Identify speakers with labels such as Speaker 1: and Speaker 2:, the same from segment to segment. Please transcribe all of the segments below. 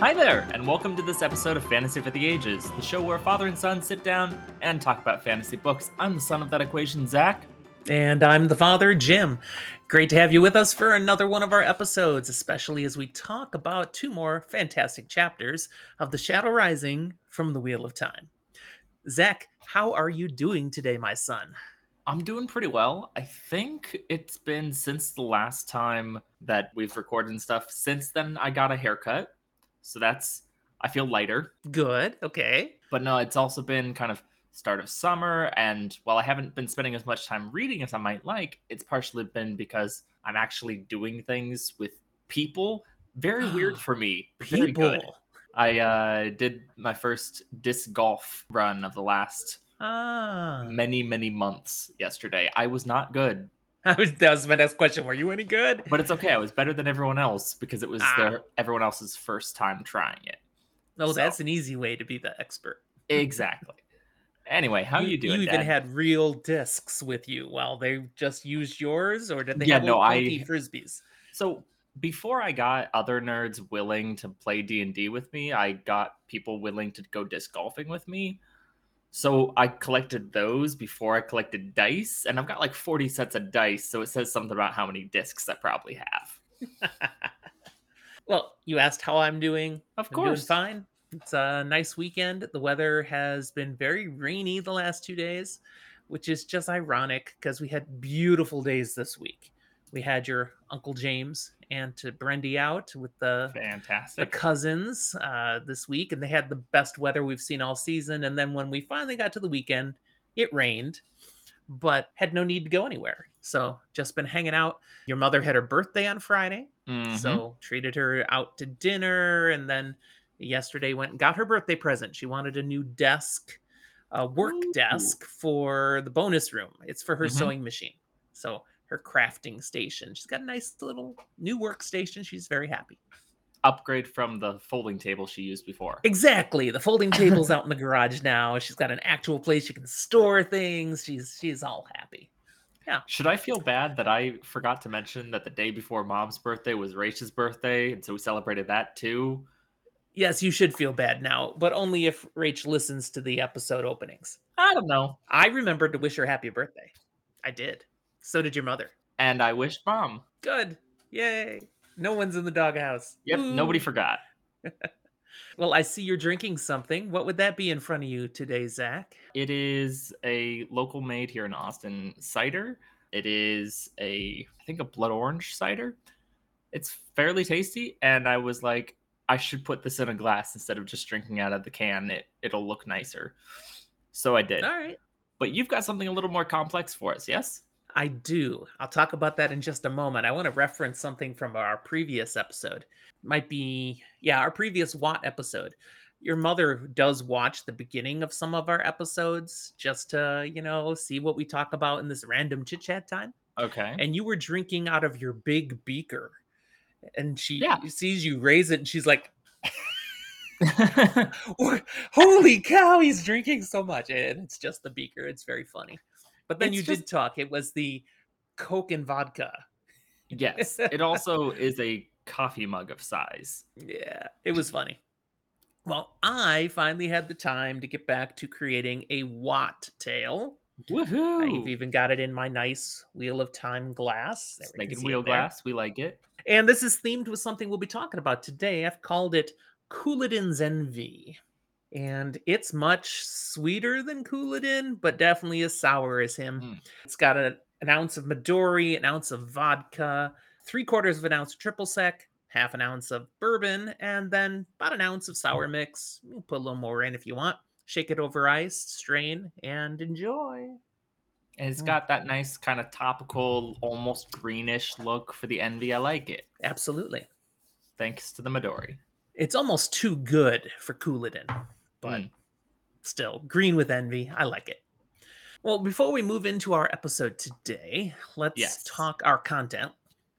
Speaker 1: Hi there, and welcome to this episode of Fantasy for the Ages, the show where father and son sit down and talk about fantasy books. I'm the son of that equation, Zach.
Speaker 2: And I'm the father, Jim. Great to have you with us for another one of our episodes, especially as we talk about two more fantastic chapters of The Shadow Rising from the Wheel of Time. Zach, how are you doing today, my son?
Speaker 1: I'm doing pretty well. I think it's been since the last time that we've recorded and stuff. Since then, I got a haircut. So that's, I feel lighter.
Speaker 2: Good. Okay.
Speaker 1: But no, it's also been kind of start of summer. And while I haven't been spending as much time reading as I might like, it's partially been because I'm actually doing things with people. Very weird for me. Very good.
Speaker 2: People.
Speaker 1: I uh, did my first disc golf run of the last
Speaker 2: Ah.
Speaker 1: many, many months yesterday. I was not good,
Speaker 2: was, that was my next question. Were you any good?
Speaker 1: but it's okay. I was better than everyone else because it was
Speaker 2: Ah.
Speaker 1: their, everyone else's first time trying it.
Speaker 2: No,
Speaker 1: So-
Speaker 2: that's an easy way to be the expert.
Speaker 1: Exactly. Anyway, how you, doing?
Speaker 2: You even
Speaker 1: Dad?
Speaker 2: had real discs with you while they just used yours, or did they
Speaker 1: Yeah,
Speaker 2: have
Speaker 1: no, I-
Speaker 2: frisbees?
Speaker 1: So before I got other nerds willing to play D and D with me, I got people willing to go disc golfing with me. So I collected those before I collected dice, and I've got like 40 sets of dice. So it says something about how many discs I probably have.
Speaker 2: well, you asked how I'm doing.
Speaker 1: Of
Speaker 2: I'm doing
Speaker 1: course,
Speaker 2: fine. It's a nice weekend. The weather has been very rainy the last two days, which is just ironic because we had beautiful days this week. We had your Uncle James and to Brendy out with the the cousins uh, this week, and they had the best weather we've seen all season. And then when we finally got to the weekend, it rained, but had no need to go anywhere. So just been hanging out. Your mother had her birthday on Friday,
Speaker 1: Mhm.
Speaker 2: so treated her out to dinner, and then yesterday went and got her birthday present. She wanted a new desk, a work
Speaker 1: Ooh.
Speaker 2: desk for the bonus room. It's for her
Speaker 1: Mhm.
Speaker 2: sewing machine. So her crafting station. She's got a nice little new workstation. She's very happy.
Speaker 1: upgrade from the folding table she used before.
Speaker 2: Exactly. The folding table's out in the garage now. She's got an actual place she can store things. She's she's all happy. Yeah.
Speaker 1: Should I feel bad that I forgot to mention that the day before mom's birthday was Rachel's birthday, and so we celebrated that too?
Speaker 2: Yes, you should feel bad now, but only if Rach listens to the episode openings.
Speaker 1: I don't know.
Speaker 2: I remembered to wish her happy birthday. I did. So did your mother.
Speaker 1: And I wished mom.
Speaker 2: Good. Yay. No one's in the doghouse.
Speaker 1: Yep, nobody forgot.
Speaker 2: Well, I see you're drinking something. What would that be in front of you today, Zach?
Speaker 1: It is a local made here in Austin cider. It is a, I think, a blood orange cider. It's fairly tasty, and I was like, I should put this in a glass instead of just drinking out of the can. It it'll look nicer. So I did.
Speaker 2: All right.
Speaker 1: But you've got something a little more complex for us, yes?
Speaker 2: I do. I'll talk about that in just a moment. I want to reference something from our previous episode. Might be, yeah, our previous Watt episode. Your mother does watch the beginning of some of our episodes just to, you know, see what we talk about in this random chit chat time.
Speaker 1: Okay.
Speaker 2: And you were drinking out of your big beaker. And she
Speaker 1: Yeah.
Speaker 2: sees you raise it and she's like, Holy cow, he's drinking so much. And it's just the beaker. It's very funny. But then
Speaker 1: It's
Speaker 2: you
Speaker 1: just-
Speaker 2: did talk. It was the Coke and vodka.
Speaker 1: yes. It also is a coffee mug of size.
Speaker 2: Yeah, it was funny. Well, I finally had the time to get back to creating a Watt tail. I've even got it in my nice Wheel of Time glass. There we can
Speaker 1: Snake and
Speaker 2: see it
Speaker 1: wheel glass. We like it.
Speaker 2: And this is themed with something we'll be talking about today. I've called it Couladin's Envy. And it's much sweeter than Couladin, but definitely as sour as him.
Speaker 1: Mm.
Speaker 2: It's got a, an ounce of Midori, an ounce of vodka, three quarters of an ounce of triple sec, half an ounce of bourbon, and then about an ounce of sour mix. You put a little more in if you want. Shake it over ice, strain, and enjoy.
Speaker 1: And it's
Speaker 2: Mm.
Speaker 1: got that nice kind of topical, almost greenish look for the envy. I like it.
Speaker 2: Absolutely.
Speaker 1: Thanks to the Midori.
Speaker 2: It's almost too good for Couladin, but
Speaker 1: Mm.
Speaker 2: still, green with envy. I like it. Well, before we move into our episode today, let's
Speaker 1: Yes.
Speaker 2: talk our content.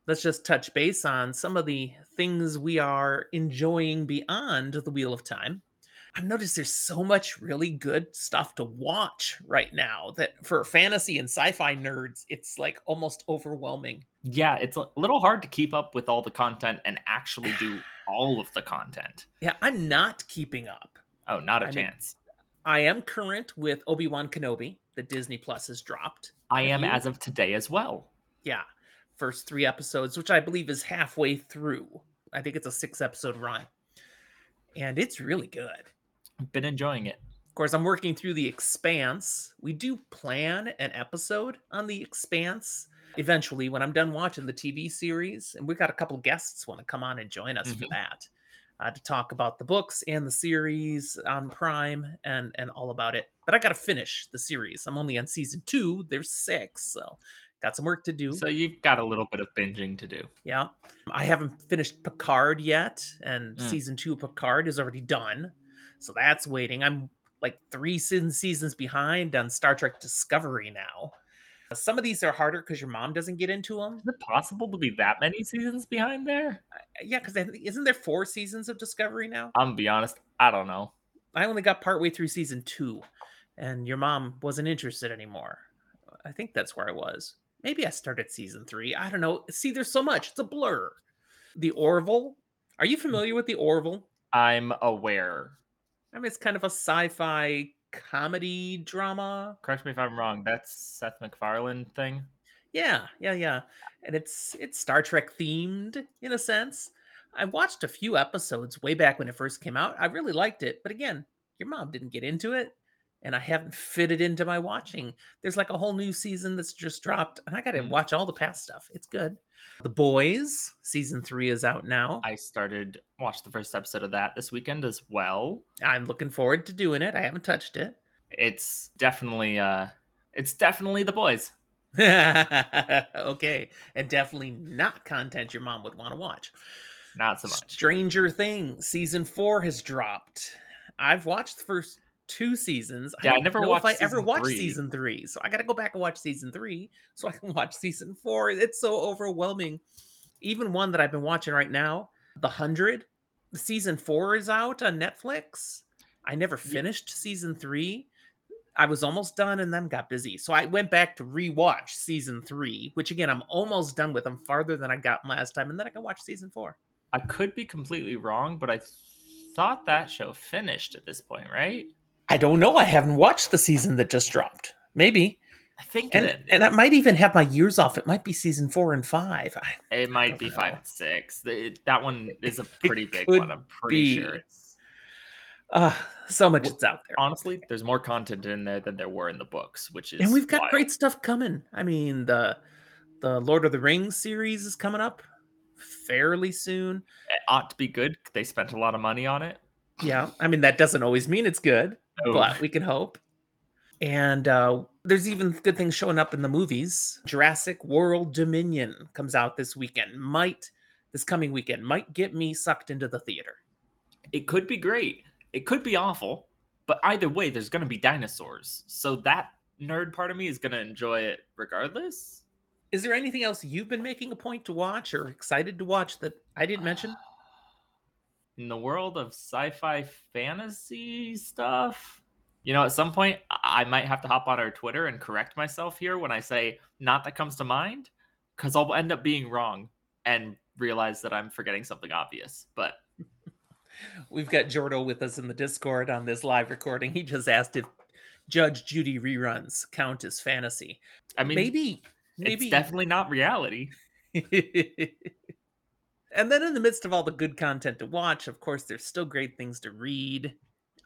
Speaker 2: Let's just touch base on some of the things we are enjoying beyond the Wheel of Time. I've noticed there's so much really good stuff to watch right now that for fantasy and sci-fi nerds, it's like almost overwhelming.
Speaker 1: Yeah, it's a little hard to keep up with all the content and actually do all of the content.
Speaker 2: Yeah, I'm not keeping up.
Speaker 1: Oh, not a
Speaker 2: I mean,
Speaker 1: chance.
Speaker 2: I am current with Obi-Wan Kenobi The Disney Plus has dropped.
Speaker 1: I am as of today as well.
Speaker 2: Yeah, first three episodes, which I believe is halfway through. I think it's a six episode run. And it's really good.
Speaker 1: I've been enjoying it.
Speaker 2: Of course, I'm working through The Expanse. We do plan an episode on The Expanse eventually when I'm done watching the TV series. And we've got a couple guests want to come on and join us for
Speaker 1: Mhm.
Speaker 2: that uh, to talk about the books and the series on Prime and, and all about it. But I got to finish the series. I'm only on season two, there's six. So got some work to do.
Speaker 1: So you've got a little bit of binging to do.
Speaker 2: Yeah. I haven't finished Picard yet, and
Speaker 1: Mm.
Speaker 2: season two of Picard is already done. So that's waiting. I'm like three seasons behind on Star Trek Discovery now. Some of these are harder because your mom doesn't get into them.
Speaker 1: Is it possible to be that many seasons behind there?
Speaker 2: Yeah, because isn't there four seasons of Discovery now?
Speaker 1: I'm gonna be honest, I don't know.
Speaker 2: I only got partway through season two, and your mom wasn't interested anymore. I think that's where I was. Maybe I started season three. I don't know. See, there's so much. It's a blur. The Orville. Are you mm. familiar with the Orville?
Speaker 1: I'm aware.
Speaker 2: I mean, it's kind of a sci-fi comedy drama.
Speaker 1: Correct me if I'm wrong. That's Seth MacFarlane thing.
Speaker 2: Yeah, yeah, yeah. And it's it's Star Trek themed in a sense. I watched a few episodes way back when it first came out. I really liked it, but again, your mom didn't get into it, and I haven't fit it into my watching. There's like a whole new season that's just dropped, and I got to
Speaker 1: Mm.
Speaker 2: watch all the past stuff. It's good. The Boys season three is out now.
Speaker 1: I started watched the first episode of that this weekend as well.
Speaker 2: I'm looking forward to doing it. I haven't touched it.
Speaker 1: It's definitely uh it's definitely the boys.
Speaker 2: okay, and definitely not content your mom would want to watch.
Speaker 1: Not so much.
Speaker 2: Stranger Things season four has dropped. I've watched the first two seasons.
Speaker 1: Yeah, I
Speaker 2: don't
Speaker 1: never
Speaker 2: know if I
Speaker 1: watched
Speaker 2: ever
Speaker 1: season
Speaker 2: watched
Speaker 1: three.
Speaker 2: season three, so I got to go back and watch season three so I can watch season four. It's so overwhelming. Even one that I've been watching right now, The Hundred, season four is out on Netflix. I never finished season three. I was almost done and then got busy. So I went back to rewatch season three, which again, I'm almost done with. I'm farther than I got last time. And then I can watch season four.
Speaker 1: I could be completely wrong, but I thought that show finished at this point, right?
Speaker 2: I don't know. I haven't watched the season that just dropped. Maybe.
Speaker 1: I think
Speaker 2: And
Speaker 1: it,
Speaker 2: and I might even have my years off. It might be season four and five. I,
Speaker 1: it might be five and six. The- That one is a
Speaker 2: It
Speaker 1: pretty big one. I'm pretty
Speaker 2: be.
Speaker 1: sure. It's,
Speaker 2: uh, so much
Speaker 1: Wh-
Speaker 2: it's out there.
Speaker 1: honestly, there's more content in there than there were in the books, which is
Speaker 2: and we've got
Speaker 1: wild.
Speaker 2: great stuff coming. I mean, the the Lord of the Rings series is coming up fairly soon.
Speaker 1: It ought to be good. They spent a lot of money on it.
Speaker 2: Yeah, I mean that doesn't always mean it's good,
Speaker 1: Oh,
Speaker 2: but we can hope. And uh, there's even good things showing up in the movies. Jurassic World Dominion comes out this weekend. Might this coming weekend might get me sucked into the theater.
Speaker 1: it could be great. It could be awful. But either way, there's going to be dinosaurs. So that nerd part of me is going to enjoy it regardless.
Speaker 2: Is there anything else you've been making a point to watch or excited to watch that I didn't mention?
Speaker 1: In the world of sci fi fantasy stuff, you know, at some point, I might have to hop on our Twitter and correct myself here when I say not that comes to mind, because I'll end up being wrong and realize that I'm forgetting something obvious. But
Speaker 2: We've got Jordo with us in the Discord on this live recording. He just asked if Judge Judy reruns count as fantasy.
Speaker 1: I mean,
Speaker 2: maybe, maybe
Speaker 1: it's definitely not reality.
Speaker 2: and then in the midst of all the good content to watch, of course, there's still great things to read.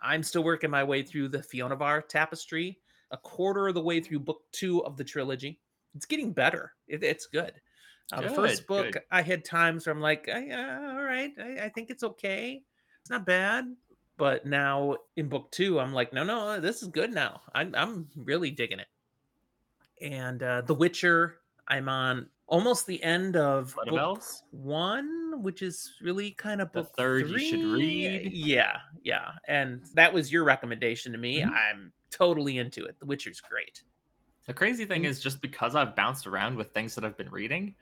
Speaker 2: I'm still working my way through the Fionavar tapestry, a quarter of the way through book two of the trilogy. It's getting better. It, it's good. Uh, the first book,
Speaker 1: good.
Speaker 2: I had times where I'm like, "Uh, all right, I, I think it's okay. It's not bad. But now in book two, I'm like, no, no, this is good now. I'm, I'm really digging it. And uh, The Witcher, I'm on almost the end of
Speaker 1: Blood
Speaker 2: book
Speaker 1: Elves?
Speaker 2: One, which is really kind of
Speaker 1: The third you should read.
Speaker 2: Yeah, yeah. And that was your recommendation to me.
Speaker 1: Mhm.
Speaker 2: I'm totally into it. The Witcher's great.
Speaker 1: The crazy thing
Speaker 2: And-
Speaker 1: is just because I've bounced around with things that I've been reading,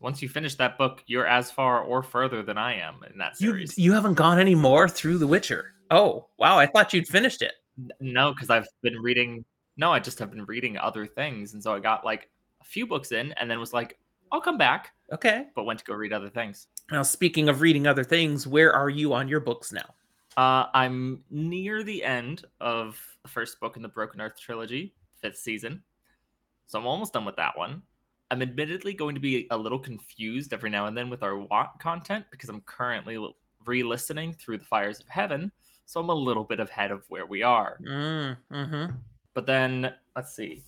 Speaker 1: once you finish that book, you're as far or further than I am in that
Speaker 2: You
Speaker 1: series.
Speaker 2: you haven't gone any more through The Witcher. Oh, wow, I thought you'd finished it.
Speaker 1: No, because I've been reading. No, I just have been reading other things, and so I got like a few books in, and then was like, I'll come back,
Speaker 2: Okay.
Speaker 1: but went to go read other things.
Speaker 2: Now, speaking of reading other things, where are you on your books now?
Speaker 1: Uh, I'm near the end of the first book in the Broken Earth trilogy, fifth season, so I'm almost done with that one. I'm admittedly going to be a little confused every now and then with our Watt content because I'm currently re-listening through the Fires of Heaven, so I'm a little bit ahead of where we are.
Speaker 2: Mm, mm-hmm.
Speaker 1: But then let's see.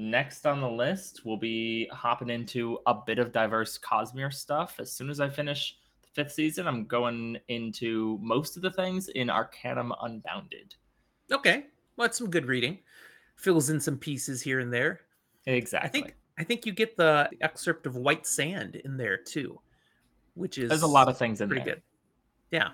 Speaker 1: Next on the list, we'll be hopping into a bit of diverse Cosmere stuff. As soon as I finish the fifth season, I'm going into most of the things in Arcanum Unbounded.
Speaker 2: Okay. Well, that's some good reading. Fills in some pieces here and there.
Speaker 1: Exactly.
Speaker 2: I think I think you get the excerpt of White Sand in there too, which is
Speaker 1: there's a lot of things in
Speaker 2: pretty
Speaker 1: there.
Speaker 2: good. Yeah.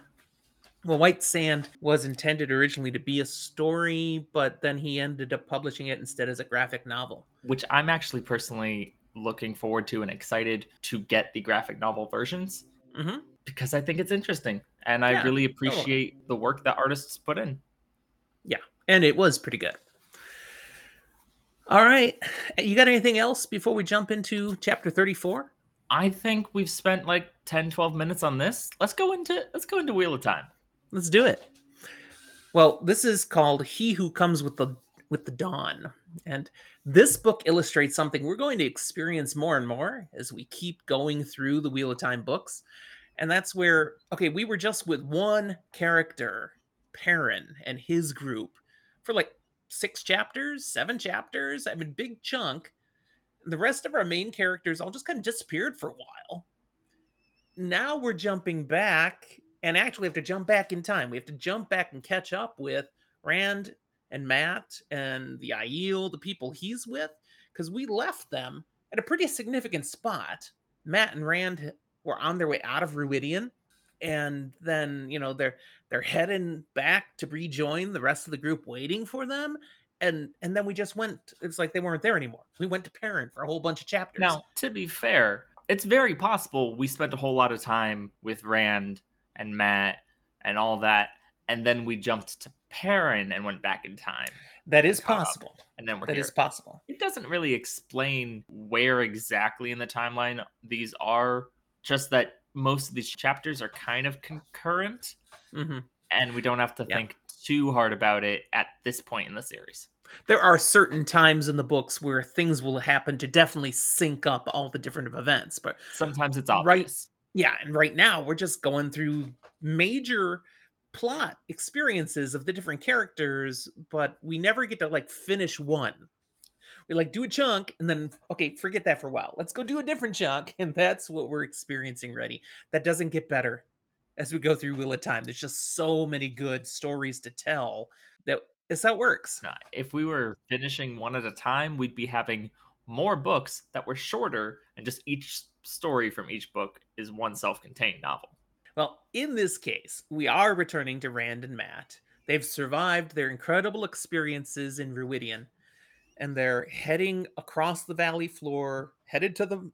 Speaker 2: Well, White Sand was intended originally to be a story, but then he ended up publishing it instead as a graphic novel.
Speaker 1: which I'm actually personally looking forward to and excited to get the graphic novel versions
Speaker 2: hmm
Speaker 1: because I think it's interesting and I really appreciate the work that artists put in.
Speaker 2: Yeah, and it was pretty good. All right. You got anything else before we jump into chapter 34?
Speaker 1: I think we've spent like 10 12 minutes on this. Let's go into let's go into Wheel of Time.
Speaker 2: Let's do it. Well, this is called He Who Comes with the with the Dawn. And this book illustrates something we're going to experience more and more as we keep going through the Wheel of Time books. And that's where okay, we were just with one character, Perrin, and his group for like six chapters, seven chapters. I mean, big chunk. The rest of our main characters all just kind of disappeared for a while. Now we're jumping back and actually have to jump back in time. We have to jump back and catch up with Rand and Matt and the Aiel, the people he's with, because we left them at a pretty significant spot. Matt and Rand were on their way out of Rhuidean, and then you know they're they're heading back to rejoin the rest of the group, waiting for them. And and then we just went. It's like they weren't there anymore. We went to Perrin for a whole bunch of chapters.
Speaker 1: Now, to be fair, it's very possible we spent a whole lot of time with Rand and Matt and all that, and then we jumped to Perrin and went back in time,
Speaker 2: that is
Speaker 1: caught up.
Speaker 2: possible.
Speaker 1: and then we're
Speaker 2: That
Speaker 1: here.
Speaker 2: is possible.
Speaker 1: it doesn't really explain where exactly in the timeline these are. Just that most of these chapters are kind of concurrent,
Speaker 2: hmm
Speaker 1: and we don't have to
Speaker 2: Yeah.
Speaker 1: think too hard about it at this point in the series.
Speaker 2: there are certain times in the books where things will happen to definitely sync up all the different events but
Speaker 1: Sometimes it's
Speaker 2: Right. Yeah and right now we're just going through major plot experiences of the different characters but we never get to like finish one. We like do a chunk and then okay forget that for a while. Let's go do a different chunk and that's what we're experiencing ready. That doesn't get better as we go through wheel of time. There's just so many good stories to tell that that's how it works.
Speaker 1: If we were finishing one at a time, we'd be having more books that were shorter, and just each story from each book is one self-contained novel.
Speaker 2: Well, in this case, we are returning to Rand and Matt. They've survived their incredible experiences in Rhuidean, and they're heading across the valley floor, headed to the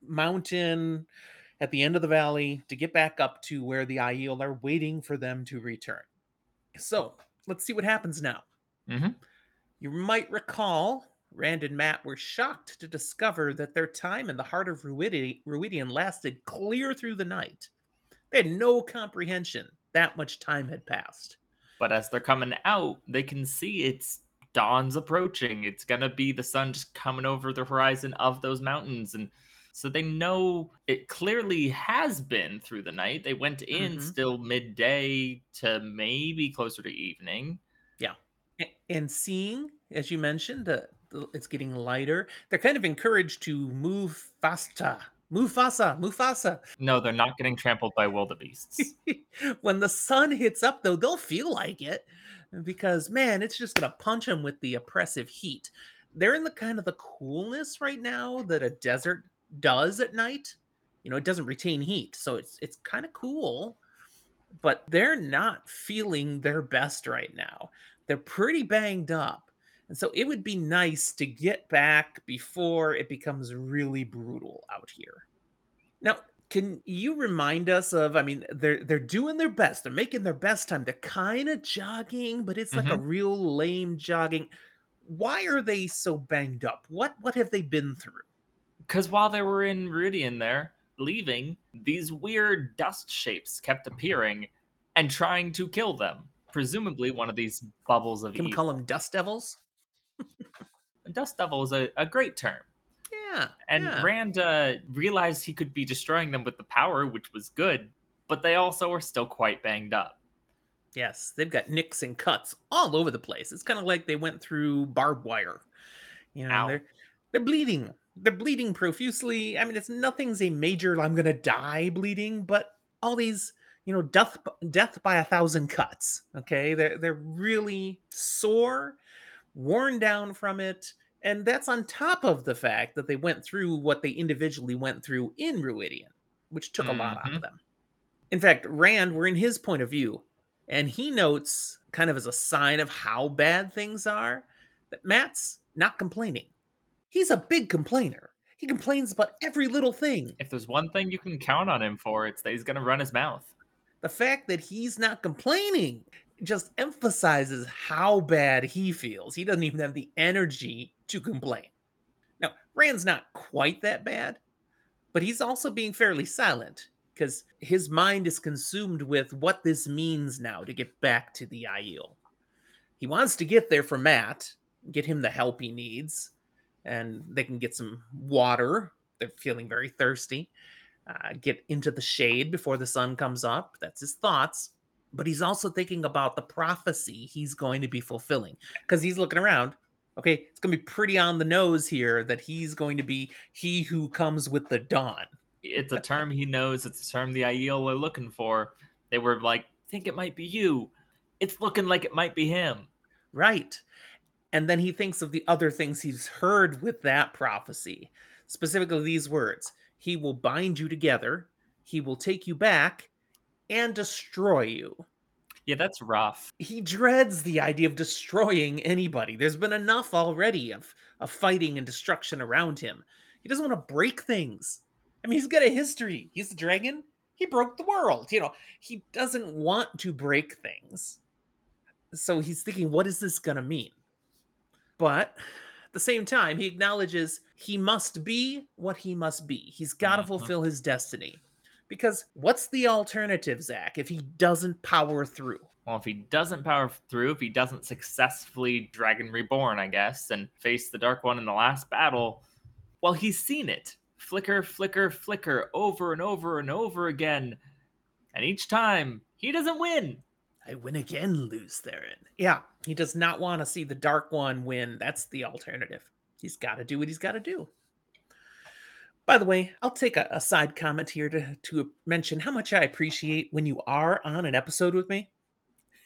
Speaker 2: mountain at the end of the valley to get back up to where the Aiel are waiting for them to return. So let's see what happens now.
Speaker 1: Mhm.
Speaker 2: You might recall Rand and Matt were shocked to discover that their time in the heart of Ruidi- Rhuidean lasted clear through the night. They had no comprehension that much time had passed.
Speaker 1: But as they're coming out, they can see it's dawn's approaching. It's gonna be the sun just coming over the horizon of those mountains, and so they know it clearly has been through the night. They went in
Speaker 2: Mhm.
Speaker 1: still midday to maybe closer to evening.
Speaker 2: Yeah. And seeing, as you mentioned, the- it's getting lighter, they're kind of encouraged to move faster. Mufasa, Mufasa.
Speaker 1: No, they're not getting trampled by wildebeests.
Speaker 2: when the sun hits up, though, they'll feel like it because, man, it's just going to punch them with the oppressive heat. They're in the kind of the coolness right now that a desert does at night. You know, it doesn't retain heat, so it's it's kind of cool, but they're not feeling their best right now. They're pretty banged up. And so it would be nice to get back before it becomes really brutal out here. Now, can you remind us of? I mean, they're they're doing their best. They're making their best time. They're kind of jogging, but it's like a
Speaker 1: hmm
Speaker 2: real lame jogging. Why are they so banged up? What what have they been through?
Speaker 1: Because while they were in Meridian there, leaving, these weird dust shapes kept appearing and trying to kill them. Presumably one of these bubbles of
Speaker 2: Can we
Speaker 1: evil.
Speaker 2: call them dust devils?
Speaker 1: Dust Devil is a, a great term.
Speaker 2: Yeah.
Speaker 1: And
Speaker 2: yeah.
Speaker 1: Rand uh, realized he could be destroying them with the power, which was good, but they also were still quite banged up.
Speaker 2: Yes, they've got nicks and cuts all over the place. It's kind of like they went through barbed wire. You know,
Speaker 1: Ow.
Speaker 2: they're they're bleeding. They're bleeding profusely. I mean, it's nothing's a major I'm gonna die bleeding, but all these, you know, death death by a thousand cuts. Okay, they're they're really sore, worn down from it, and that's on top of the fact that they went through what they individually went through in Rhuidean, which took a lot out of mm-hmm. them. In fact, Rand, we're in his point of view, and he notes, kind of as a sign of how bad things are, that Matt's not complaining. He's a big complainer. He complains about every little thing.
Speaker 1: If there's one thing you can count on him for, it's that he's going to run his mouth.
Speaker 2: The fact that he's not complaining just emphasizes how bad he feels. He doesn't even have the energy to complain. Now, Rand's not quite that bad, but he's also being fairly silent because his mind is consumed with what this means now to get back to the Aiel. He wants to get there for Matt, get him the help he needs, and they can get some water. They're feeling very thirsty. Uh, get into the shade before the sun comes up. That's his thoughts. But he's also thinking about the prophecy he's going to be fulfilling because he's looking around. Okay, it's going to be pretty on the nose here that he's going to be he who comes with the dawn.
Speaker 1: It's a term he knows. It's a term the Aiel are looking for. They were like, think it might be you. It's looking like it might be him.
Speaker 2: Right. And then he thinks of the other things he's heard with that prophecy, specifically these words He will bind you together, He will take you back, and destroy you.
Speaker 1: Yeah, that's rough.
Speaker 2: He dreads the idea of destroying anybody. There's been enough already of, of fighting and destruction around him. He doesn't want to break things. I mean, he's got a history. He's a dragon. He broke the world. You know, he doesn't want to break things. So he's thinking, what is this going to mean? But at the same time, he acknowledges he must be what he must be. He's got to
Speaker 1: Mhm.
Speaker 2: fulfill his destiny. Because what's the alternative, Zach, if he doesn't power through?
Speaker 1: Well, if he doesn't power through, if he doesn't successfully Dragon Reborn, I guess, and face the Dark One in the last battle, well, he's seen it flicker, flicker, flicker over and over and over again. And each time, he doesn't win.
Speaker 2: I win again, Lews Therin. Yeah, he does not want to see the Dark One win. That's the alternative. He's got to do what he's got to do. By the way, I'll take a, a side comment here to, to mention how much I appreciate when you are on an episode with me.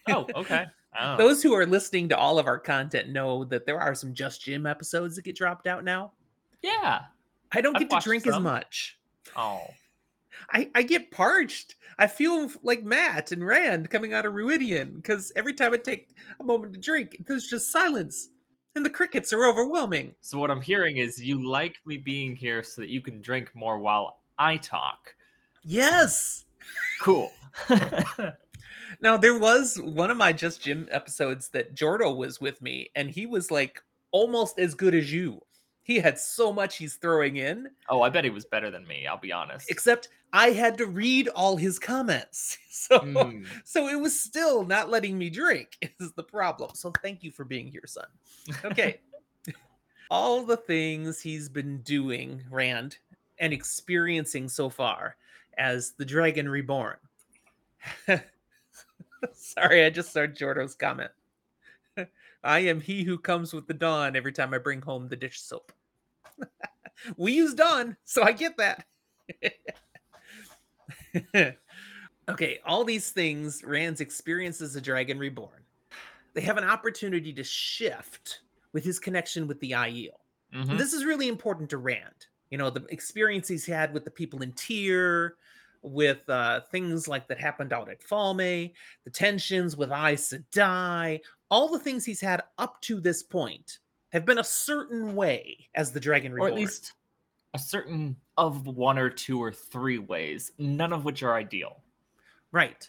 Speaker 1: Oh, okay. Oh.
Speaker 2: Those who are listening to all of our content know that there are some Just Jim episodes that get dropped out now.
Speaker 1: yeah.
Speaker 2: I don't
Speaker 1: I've
Speaker 2: get to drink as much.
Speaker 1: Oh.
Speaker 2: I, I get parched. I feel like Matt and Rand coming out of Rhuidean because every time I take a moment to drink, there's just silence and the crickets are overwhelming.
Speaker 1: So what I'm hearing is you like me being here so that you can drink more while I talk.
Speaker 2: Yes.
Speaker 1: Cool.
Speaker 2: Now there was one of my Just Jim episodes that Jordo was with me, and he was like almost as good as you. He had so much he's throwing in,
Speaker 1: oh, I bet he was better than me, I'll be honest.
Speaker 2: except I had to read all his comments. So
Speaker 1: Mm.
Speaker 2: so it was still not letting me drink is the problem. So thank you for being here son. Okay. All the things he's been doing rand and experiencing so far as the dragon reborn. Sorry i just saw jordo's comment. I am he who comes with the dawn every time i bring home the dish soap we use done, so i get that okay, all these things Rand's experience as a dragon reborn. They have an opportunity to shift with his connection with the Aiel.
Speaker 1: Mhm.
Speaker 2: This is really important to Rand. You know, the experience he's had with the people in Tear, with uh, things like that happened out at Falme, the tensions with Aes Sedai, all the things he's had up to this point have been a certain way as the Dragon
Speaker 1: Or at least a certain of one or two or three ways, none of which are ideal.
Speaker 2: Right.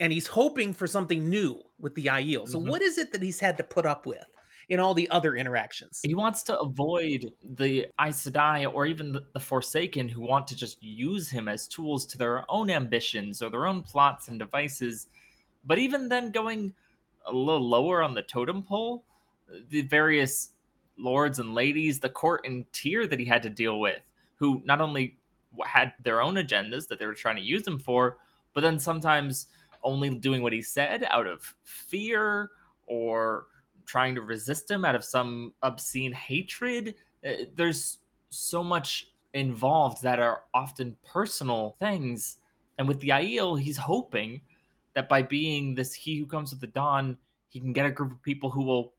Speaker 2: And he's hoping for something new with the Aiel. So,
Speaker 1: Mhm.
Speaker 2: what is it that he's had to put up with in all the other interactions?
Speaker 1: He wants to avoid the Aes Sedai or even the, the Forsaken who want to just use him as tools to their own ambitions or their own plots and devices. But even then, going a little lower on the totem pole, the various lords and ladies, the court and Tear that he had to deal with, who not only had their own agendas that they were trying to use him for, but then sometimes only doing what he said out of fear or trying to resist him out of some obscene hatred. Uh, There's so much involved that are often personal things. And with the Aiel, he's hoping that by being this he who comes with the dawn, he can get a group of people who will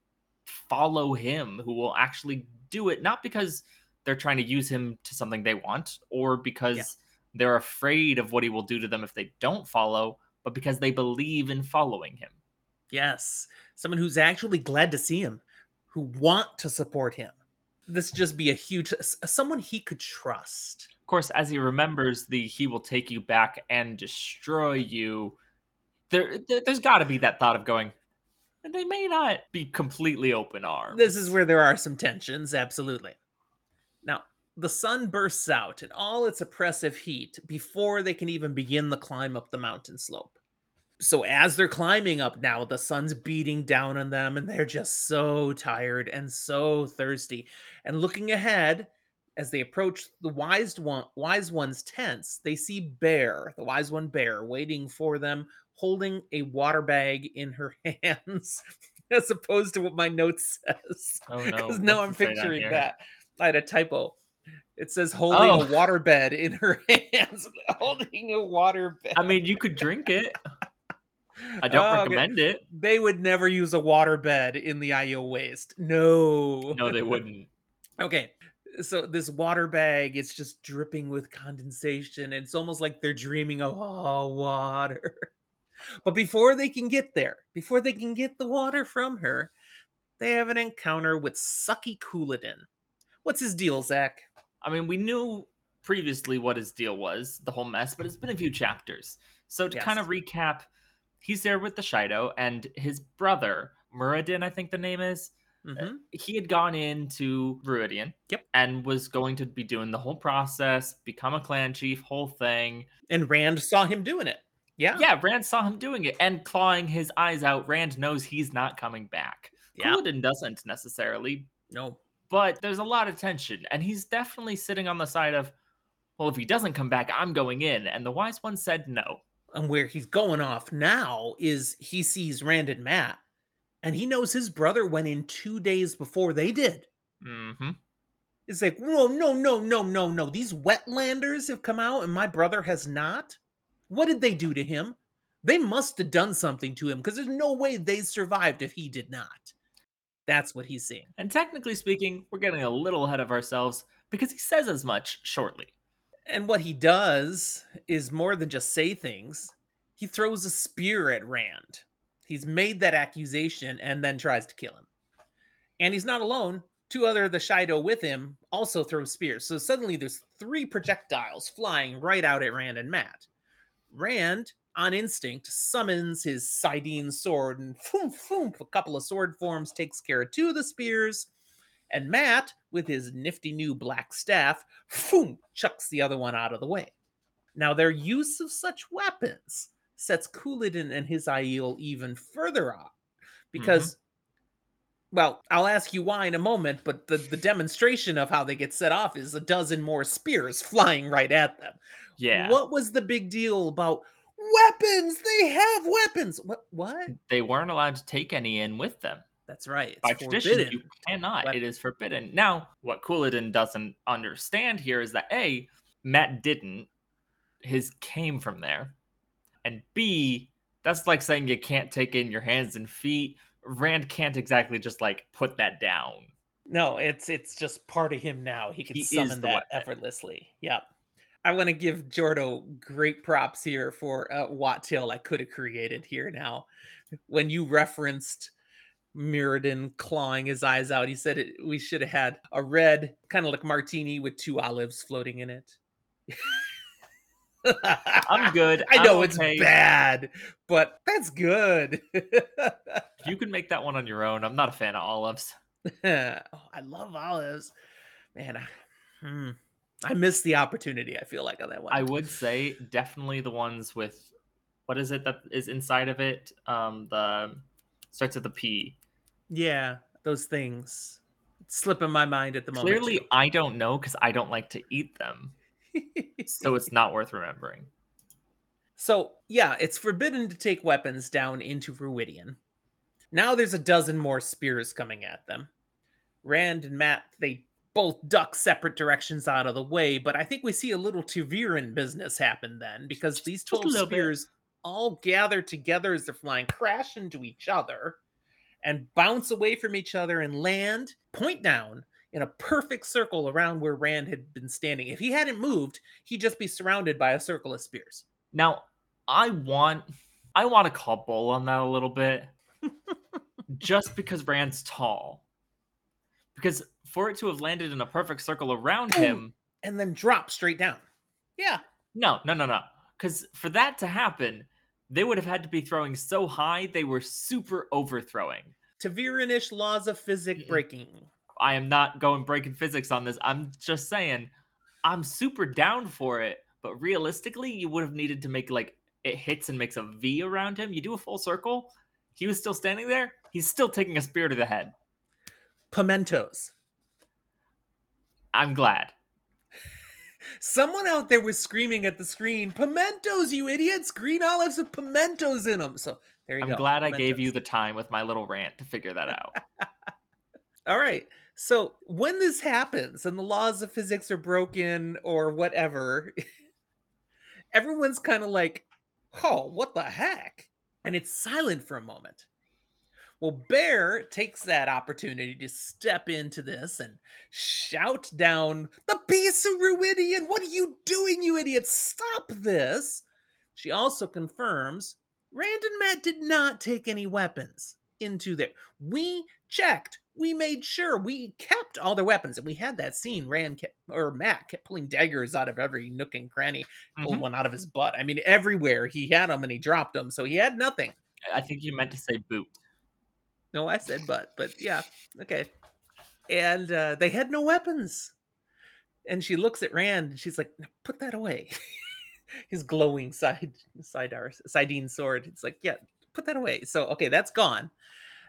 Speaker 1: follow him, who will actually do it, not because they're trying to use him to something they want or because they're afraid of what he will do to them if they don't follow, but because they believe in following him.
Speaker 2: Yes. Someone who's actually glad to see him, who want to support him. This just be a huge someone he could trust.
Speaker 1: Of course, as he remembers the he will take you back and destroy you, there, there has got to be that thought of going, they may not be completely open arms.
Speaker 2: This is where there are some tensions, absolutely. Now, the sun bursts out in all its oppressive heat before they can even begin the climb up the mountain slope. So, as they're climbing up now, the sun's beating down on them, and they're just so tired and so thirsty. And looking ahead, as they approach the wise one, wise one's tents, they see Bair, the wise one Bair, waiting for them, holding a water bag in her hands, as opposed to what my note says.
Speaker 1: Oh no!
Speaker 2: Because now I'm
Speaker 1: what's it say down
Speaker 2: picturing that. I had a typo. It says holding
Speaker 1: Oh.
Speaker 2: a water bed in her hands. holding a water bed.
Speaker 1: I mean, you could drink it. I don't
Speaker 2: Oh, okay.
Speaker 1: recommend it.
Speaker 2: They would never use a water bed in the Aiel waste. No.
Speaker 1: No, they wouldn't.
Speaker 2: Okay. So this water bag, it's just dripping with condensation. It's almost like they're dreaming of oh, water. But before they can get there, before they can get the water from her, they have an encounter with Sucky Couladin. What's his deal, Zach?
Speaker 1: I mean, we knew previously what his deal was, the whole mess, but it's been a few chapters. So to kind of recap, he's there with the Shaido and his brother, Muradin, I think the name is.
Speaker 2: Mhm.
Speaker 1: He had gone into Rhuidean.
Speaker 2: Yep.
Speaker 1: And was going to be doing the whole process, become a clan chief, whole thing.
Speaker 2: And Rand saw him doing it. Yeah.
Speaker 1: Yeah, Rand saw him doing it and clawing his eyes out. Rand knows he's not coming back.
Speaker 2: Yeah.
Speaker 1: Couladin doesn't necessarily,
Speaker 2: No.
Speaker 1: but there's a lot of tension. And he's definitely sitting on the side of, well, if he doesn't come back, I'm going in. And the wise one said no.
Speaker 2: And where he's going off now is he sees Rand and Matt, and he knows his brother went in two days before they did.
Speaker 1: Mm-hmm.
Speaker 2: It's like, no, no, no, no, no, no. These wetlanders have come out and my brother has not. What did they do to him? They must have done something to him because there's no way they survived if he did not. That's what he's seeing.
Speaker 1: And technically speaking, we're getting a little ahead of ourselves because he says as much shortly.
Speaker 2: And what he does is more than just say things. He throws a spear at Rand. He's made that accusation and then tries to kill him. And he's not alone. Two other of the Shaido with him also throw spears. So suddenly there's three projectiles flying right out at Rand and Matt. Rand, on instinct, summons his saidin sword and foom, foom, a couple of sword forms takes care of two of the spears. And Matt, with his nifty new black staff, foom, chucks the other one out of the way. Now, their use of such weapons sets Couladin and his Aiel even further off because, mm-hmm. well, I'll ask you why in a moment, but the, the demonstration of how they get set off is a dozen more spears flying right at them.
Speaker 1: Yeah.
Speaker 2: What was the big deal about weapons? They have weapons. What? What?
Speaker 1: They weren't allowed to take any in with them.
Speaker 2: That's right. It's
Speaker 1: By tradition,
Speaker 2: forbidden.
Speaker 1: you cannot. It is forbidden. Now, what Couladin doesn't understand here is that A, Matt didn't. His came from there. And B, that's like saying you can't take in your hands and feet. Rand can't exactly just like put that down.
Speaker 2: No, it's it's just part of him now. He can
Speaker 1: He
Speaker 2: summon that
Speaker 1: weapon.
Speaker 2: effortlessly. Yep. I want to give Jordo great props here for uh, Watt Tail I could have created here now. When you referenced Muradin clawing his eyes out. He said it, we should have had a red, kind of like martini with two olives floating in it.
Speaker 1: I'm good.
Speaker 2: I know
Speaker 1: I'm
Speaker 2: it's
Speaker 1: okay.
Speaker 2: bad, but that's good.
Speaker 1: You can make that one on your own. I'm not a fan of olives.
Speaker 2: oh, I love olives. Man, I, hmm, I missed the opportunity, I feel like, on that one.
Speaker 1: I would say definitely the ones with what is it that is inside of it? Um, the starts with the P.
Speaker 2: yeah, those things. It's slipping my mind at the moment.
Speaker 1: Clearly, I don't know because I don't like to eat them, so it's not worth remembering.
Speaker 2: So, yeah, it's forbidden to take weapons down into Rhuidean. Now there's a dozen more spears coming at them. Rand and Matt, they both duck separate directions out of the way, but I think we see a little ta'veren business happen then because these
Speaker 1: Just
Speaker 2: 12
Speaker 1: little bit.
Speaker 2: spears all gather together as they're flying, crash into each other, and bounce away from each other and land point down in a perfect circle around where Rand had been standing. If he hadn't moved, he'd just be surrounded by a circle of spears.
Speaker 1: Now, I want I want to call bull on that a little bit, just because Rand's tall. Because for it to have landed in a perfect circle around
Speaker 2: Boom.
Speaker 1: him,
Speaker 2: and then drop straight down. Yeah.
Speaker 1: no, no, no, no. Because for that to happen, they would have had to be throwing so high they were super overthrowing.
Speaker 2: ta'verenish laws of physics breaking.
Speaker 1: I am not going breaking physics on this. I'm just saying, I'm super down for it. But realistically, you would have needed to make like it hits and makes a V around him. You do a full circle. He was still standing there. He's still taking a spear to the head.
Speaker 2: Pimentos.
Speaker 1: I'm glad.
Speaker 2: Someone out there was screaming at the screen, Pimentos, you idiots! Green olives with pimentos in them. So there you go.
Speaker 1: I'm
Speaker 2: go.
Speaker 1: glad I gave you the time with my little rant to figure that out.
Speaker 2: All right. So when this happens and the laws of physics are broken or whatever, everyone's kind of like, oh, what the heck? And it's silent for a moment. Well, Bair takes that opportunity to step into this and shout down, The piece of Rhuidean! What are you doing, you idiots? Stop this! She also confirms Rand and Matt did not take any weapons into there. We checked. We made sure we kept all their weapons, and we had that scene. Rand kept, or Matt kept pulling daggers out of every nook and cranny, pulled
Speaker 1: Mhm.
Speaker 2: one out of his butt. I mean, everywhere he had them, and he dropped them, so he had nothing.
Speaker 1: I think you meant to say boot.
Speaker 2: No, I said butt, but yeah, okay. And uh, they had no weapons. And she looks at Rand and she's like, "Put that away." His glowing side sidear saidin sword. It's like, "Yeah, put that away." So okay, that's gone.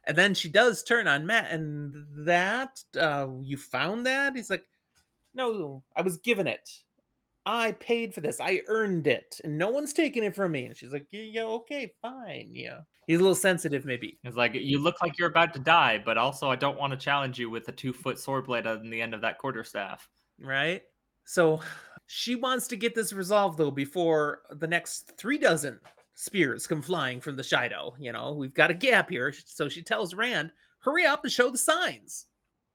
Speaker 2: And then she does turn on Matt, and that uh, you found that? He's like, "No, I was given it. I paid for this. I earned it, and no one's taking it from me." And she's like, "Yeah, okay, fine, yeah." He's a little sensitive, maybe.
Speaker 1: It's like you look like you're about to die, but also I don't want to challenge you with a two foot sword blade on the end of that quarterstaff.
Speaker 2: right? So she wants to get this resolved though before the next three dozen spears come flying from the Shaido. You know, we've got a gap here. So she tells Rand, hurry up and show the signs.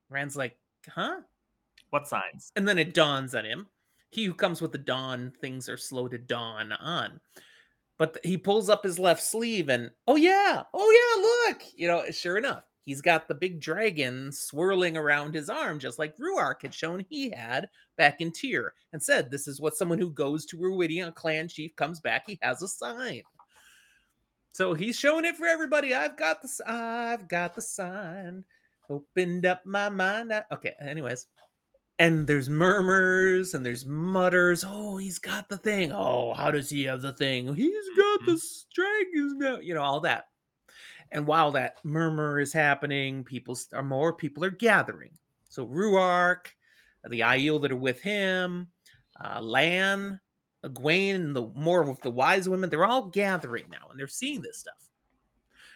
Speaker 2: Rand's like, huh?
Speaker 1: What signs?
Speaker 2: And then it dawns on him. He who comes with the dawn, things are slow to dawn on. But he pulls up his left sleeve and, oh yeah, oh yeah, look. You know, sure enough, he's got the big dragon swirling around his arm, just like Rhuarc had shown he had back in Tear, and said, This is what someone who goes to Rhuidean, a clan chief, comes back, he has a sign. So he's showing it for everybody. I've got the I've got the sign. Opened up my mind. Okay, anyways. And there's murmurs and there's mutters. Oh, he's got the thing. Oh, how does he have the thing? He's got the dragons now. You know, all that. And while that murmur is happening, people are more people are gathering. So Rhuarc, the Aiel that are with him, uh, Lan, Egwene, and the more of the wise women, they're all gathering now and they're seeing this stuff.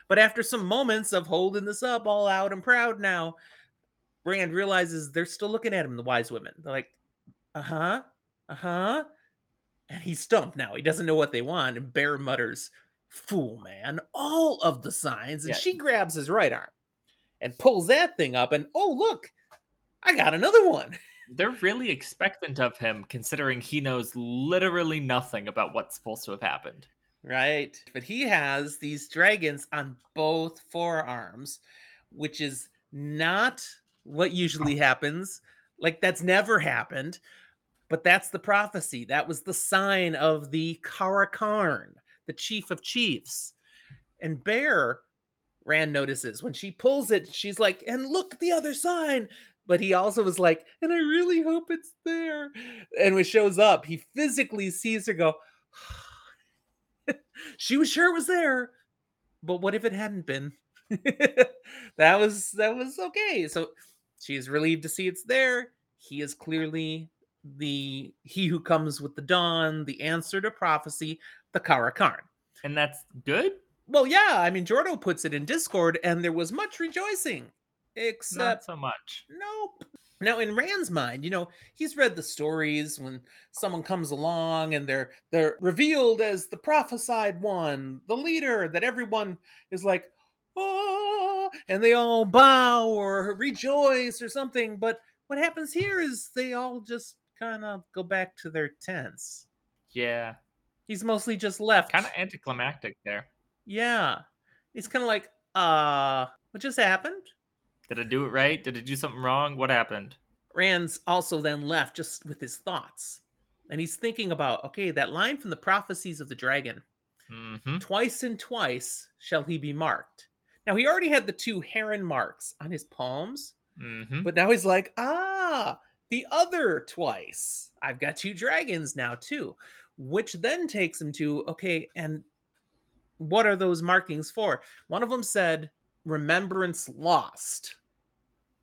Speaker 2: But after some moments of holding this up all out and proud now, Rand realizes they're still looking at him, the wise women. They're like, uh huh, uh huh. And he's stumped now. He doesn't know what they want. And Bair mutters, Fool man, all of the signs. And
Speaker 1: Yeah.
Speaker 2: she grabs his right arm and pulls that thing up. And oh, look, I got another one.
Speaker 1: They're really expectant of him, considering he knows literally nothing about what's supposed to have happened.
Speaker 2: Right. But he has these dragons on both forearms which is not what usually happens. Like that's never happened. But that's the prophecy. That was the sign of the Car'a'carn, the chief of chiefs. And Bair, Rand notices when she pulls it, she's like, and look the other sign. But he also was like, and I really hope it's there. And when shows up, he physically sees her go, she was sure it was there. But what if it hadn't been? that was that was okay. So she's relieved to see it's there. He is clearly the he who comes with the dawn, the answer to prophecy, the Car'a'carn.
Speaker 1: And that's good?
Speaker 2: Well, yeah. I mean, Jordo puts it in Discord, and there was much rejoicing. Except
Speaker 1: Not so much.
Speaker 2: Nope. Now, in Rand's mind, you know, he's read the stories when someone comes along and they're they're revealed as the prophesied one, the leader that everyone is like, oh, and they all bow or rejoice or something. But what happens here is they all just kind of go back to their tents.
Speaker 1: Yeah.
Speaker 2: He's mostly just left.
Speaker 1: Kind of anticlimactic there.
Speaker 2: Yeah. It's kind of like, uh, what just happened?
Speaker 1: Did I do it right? Did I do something wrong? What happened?
Speaker 2: Rand's also then left just with his thoughts. And he's thinking about, okay, that line from the prophecies of the dragon.
Speaker 1: Mm-hmm.
Speaker 2: Twice and twice shall he be marked. Now he already had the two heron marks on his palms,
Speaker 1: hmm
Speaker 2: but now he's like, ah, the other twice. I've got two dragons now too, which then takes him to, okay, and what are those markings for? One of them said remembrance lost.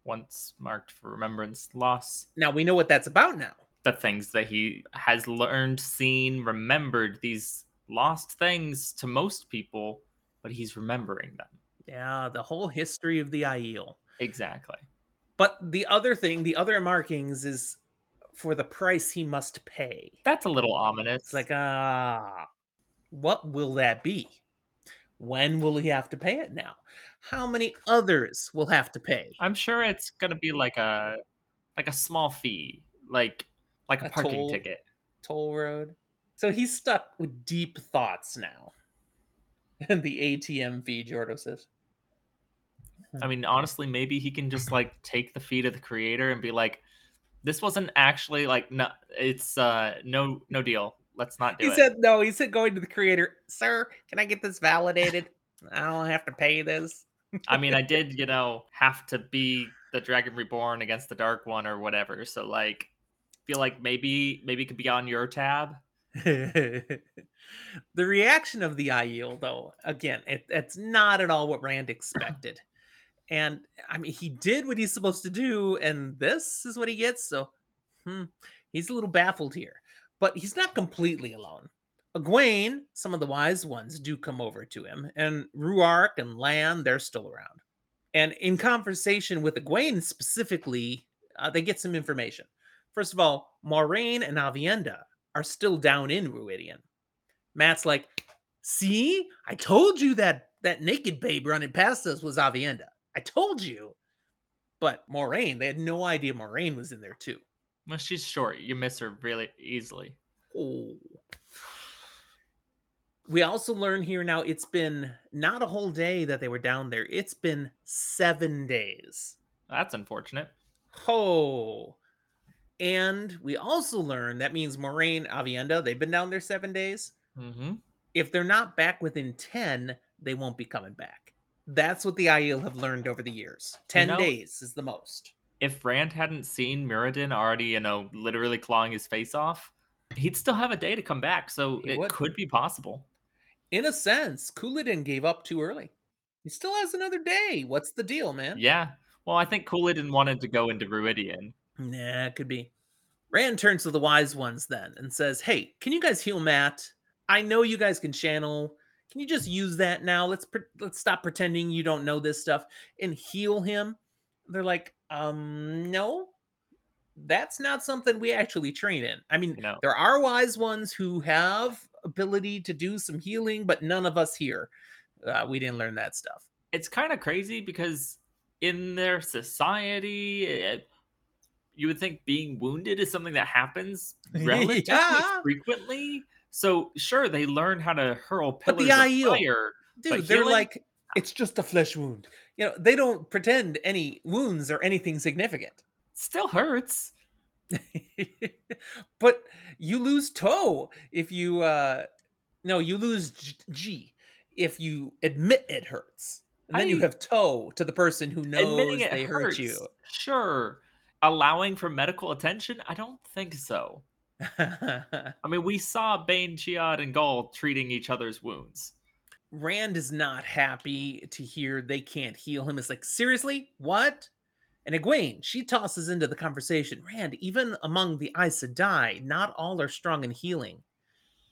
Speaker 1: Once marked for remembrance loss.
Speaker 2: Now we know what that's about now.
Speaker 1: The things that he has learned, seen, remembered, these lost things to most people, but he's remembering them.
Speaker 2: Yeah, the whole history of the Aiel.
Speaker 1: Exactly.
Speaker 2: But the other thing, the other markings is for the price he must pay.
Speaker 1: That's a little ominous.
Speaker 2: It's like, ah, what will that be? When will he have to pay it now? How many others will have to pay?
Speaker 1: I'm sure it's gonna be like a like a small fee, like like a,
Speaker 2: A
Speaker 1: parking
Speaker 2: toll.
Speaker 1: ticket.
Speaker 2: Toll road. So he's stuck with deep thoughts now. And the ATM fee, Jordo says.
Speaker 1: I mean, honestly, maybe he can just like take the fee of the creator and be like, "This wasn't actually like no, it's uh no no deal. Let's not do
Speaker 2: He
Speaker 1: it."
Speaker 2: said, no, he said going to the creator, sir, can I get this validated? I don't have to pay this.
Speaker 1: I mean, I did, you know, have to be the Dragon Reborn against the Dark One or whatever. So like, feel like maybe maybe it could be on your tab.
Speaker 2: the reaction of the Aiel, though, again, it, it's not at all what Rand expected. And I mean, he did what he's supposed to do, and this is what he gets. So hmm, he's a little baffled here, but he's not completely alone. Egwene, some of the wise ones do come over to him, and Rhuarc and Lan, they're still around. And in conversation with Egwene specifically, uh, they get some information. First of all, Moiraine and Aviendha are still down in Rhuidean. Mat's like, see, I told you that that naked babe running past us was Aviendha. I told you. But Moiraine, they had no idea Moiraine was in there too.
Speaker 1: Well, she's short. You miss her really easily.
Speaker 2: Oh. We also learn here now it's been not a whole day that they were down there. It's been seven days.
Speaker 1: That's unfortunate.
Speaker 2: Oh. And we also learn that means Moiraine, Aviendha, they've been down there seven days.
Speaker 1: hmm
Speaker 2: If they're not back within 10, they won't be coming back. That's what the Aiel have learned over the years. 10
Speaker 1: know-
Speaker 2: days is the most.
Speaker 1: If Rand hadn't seen Muradin already, you know, literally clawing his face off, he'd still have a day to come back. So
Speaker 2: He
Speaker 1: it
Speaker 2: would.
Speaker 1: could be possible.
Speaker 2: In a sense, Couladin gave up too early. He still has another day. What's the deal, man?
Speaker 1: Yeah. Well, I think Couladin wanted to go into Rhuidean.
Speaker 2: Nah, it could be. Rand turns to the wise ones then and says, Hey, can you guys heal Mat? I know you guys can channel. Can you just use that now? Let's pre- let's stop pretending you don't know this stuff and heal him. They're like, um, no, that's not something we actually train in. I mean,
Speaker 1: No.
Speaker 2: there are wise ones who have ability to do some healing, but none of us here. Uh, we didn't learn that stuff.
Speaker 1: It's kind of crazy because in their society, it, you would think being wounded is something that happens relatively
Speaker 2: Yeah.
Speaker 1: frequently. So sure, they learn how to hurl
Speaker 2: But
Speaker 1: pillars
Speaker 2: the
Speaker 1: of fire.
Speaker 2: Dude,
Speaker 1: But
Speaker 2: they're
Speaker 1: healing?
Speaker 2: like, it's just a flesh wound. you know, they don't pretend any wounds or anything significant.
Speaker 1: Still hurts.
Speaker 2: but you lose toh if you uh no, you lose G, G if you admit it hurts. And then
Speaker 1: I-
Speaker 2: you have toh to the person who knows they hurt you.
Speaker 1: Sure. Allowing for medical attention? I don't think so. I mean, we saw Bain, Chiad, and Gaul treating each other's wounds.
Speaker 2: Rand is not happy to hear they can't heal him. It's like, seriously? What? And Egwene, she tosses into the conversation. Rand, even among the Aes Sedai, not all are strong in healing.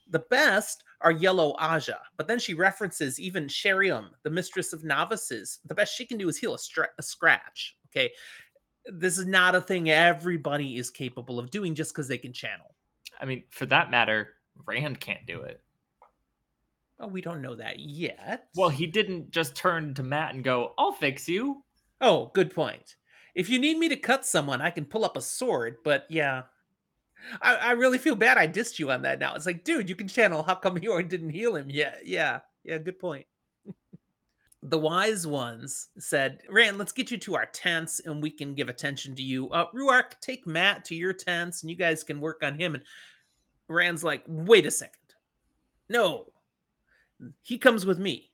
Speaker 2: The best are Yellow Ajah, but then she references even Sheriam, the mistress of novices. The best she can do is heal a, a scratch. Okay. This is not a thing everybody is capable of doing just because they can channel.
Speaker 1: I mean, for that matter, Rand can't do it.
Speaker 2: Oh, we don't know that yet.
Speaker 1: Well, he didn't just turn to Mat and go, I'll fix you.
Speaker 2: Oh, good point. If you need me to cut someone, I can pull up a sword, but yeah. I, I really feel bad I dissed you on that now. It's like, dude, you can channel. How come Yorn didn't heal him? Yeah, yeah, yeah, good point. The wise ones said, Rand, let's get you to our tents and we can give attention to you. Uh, Rhuarc, take Mat to your tents and you guys can work on him. And Rand's like, wait a second. No, he comes with me.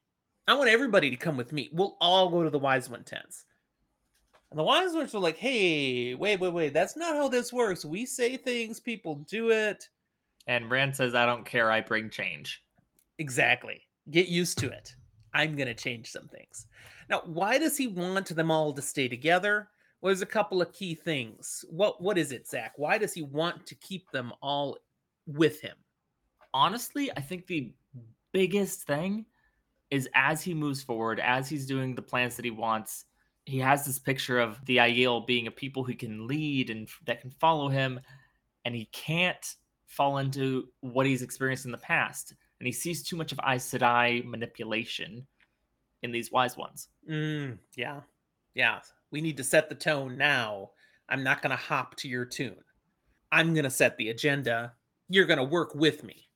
Speaker 2: I want everybody to come with me. We'll all go to the wise one tents. And the wise ones were like, hey, wait, wait, wait. That's not how this works. We say things, people do it.
Speaker 1: And Rand says, I don't care. I bring change.
Speaker 2: Exactly. Get used to it. I'm going to change some things. Now, why does he want them all to stay together? Well, there's a couple of key things. What What is it, Zach? Why does he want to keep them all with him?
Speaker 1: Honestly, I think the biggest thing is as he moves forward, as he's doing the plans that he wants, he has this picture of the Aiel being a people who can lead and that can follow him, and he can't fall into what he's experienced in the past. And he sees too much of Aes Sedai manipulation in these wise ones.
Speaker 2: Mm, yeah. Yeah. We need to set the tone now. I'm not going to hop to your tune. I'm going to set the agenda. You're going to work with me.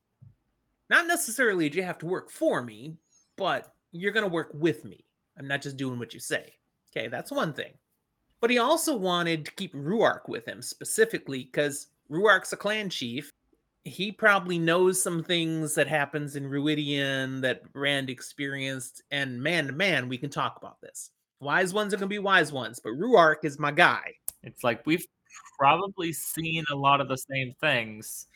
Speaker 2: Not necessarily do you have to work for me, but you're going to work with me. I'm not just doing what you say. Okay, that's one thing. But he also wanted to keep Rhuarc with him specifically because Rhuarc's a clan chief. He probably knows some things that happens in Rhuidean that Rand experienced, and man to man, we can talk about this. Wise ones are gonna be wise ones, but Rhuarc is my guy.
Speaker 1: It's like we've probably seen a lot of the same things.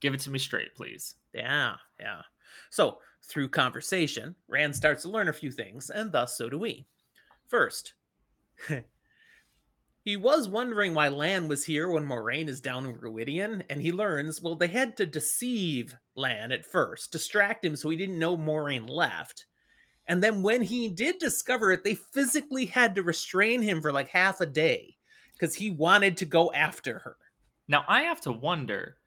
Speaker 1: Give it to me straight, please.
Speaker 2: Yeah, yeah. So through conversation, Rand starts to learn a few things, and thus so do we. First, he was wondering why Lan was here when Moiraine is down in Rhuidean, and he learns, well, they had to deceive Lan at first, distract him so he didn't know Moiraine left. And then when he did discover it, they physically had to restrain him for like half a day because he wanted to go after her.
Speaker 1: Now I have to wonder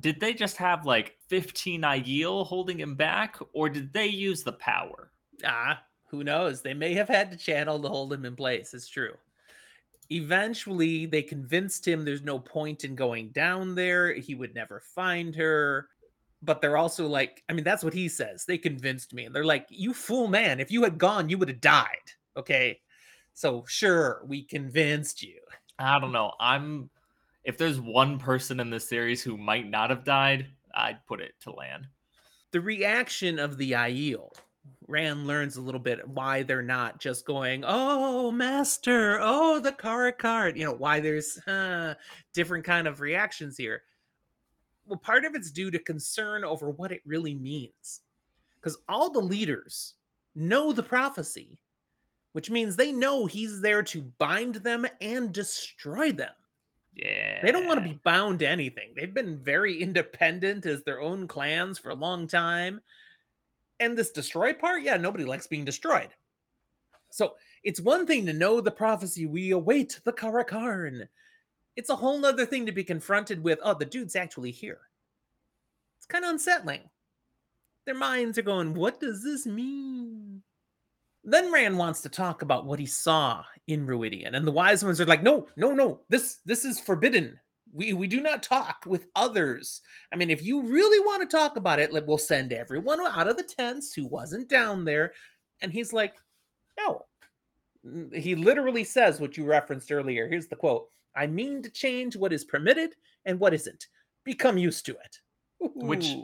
Speaker 1: did they just have like 15 Aiel holding him back, or did they use the power?
Speaker 2: Ah, who knows? They may have had to channel to hold him in place. It's true. Eventually, they convinced him there's no point in going down there. He would never find her. But they're also like, I mean, that's what he says. They convinced me. And they're like, you fool man. If you had gone, you would have died. Okay. So, sure, we convinced you.
Speaker 1: I don't know. I'm if there's one person in this series who might not have died, I'd put it to Lan.
Speaker 2: The reaction of the Aiel, Rand learns a little bit why they're not just going, "Oh, master! Oh, the Car'a'carn!" You know why there's uh, different kind of reactions here. Well, part of it's due to concern over what it really means, because all the leaders know the prophecy, which means they know he's there to bind them and destroy them.
Speaker 1: Yeah.
Speaker 2: They don't want to be bound to anything. They've been very independent as their own clans for a long time. And this destroy part, yeah, nobody likes being destroyed. So it's one thing to know the prophecy, we await the Car'a'carn. It's a whole nother thing to be confronted with, oh, the dude's actually here. It's kind of unsettling. Their minds are going, what does this mean? Then Rand wants to talk about what he saw in Rhuidean, and the wise ones are like, "No, no, no! This this is forbidden. We we do not talk with others. I mean, if you really want to talk about it, we'll send everyone out of the tents who wasn't down there." And he's like, "No, He literally says what you referenced earlier. Here's the quote I mean to change what is permitted and what isn't. Become used to it.
Speaker 1: Which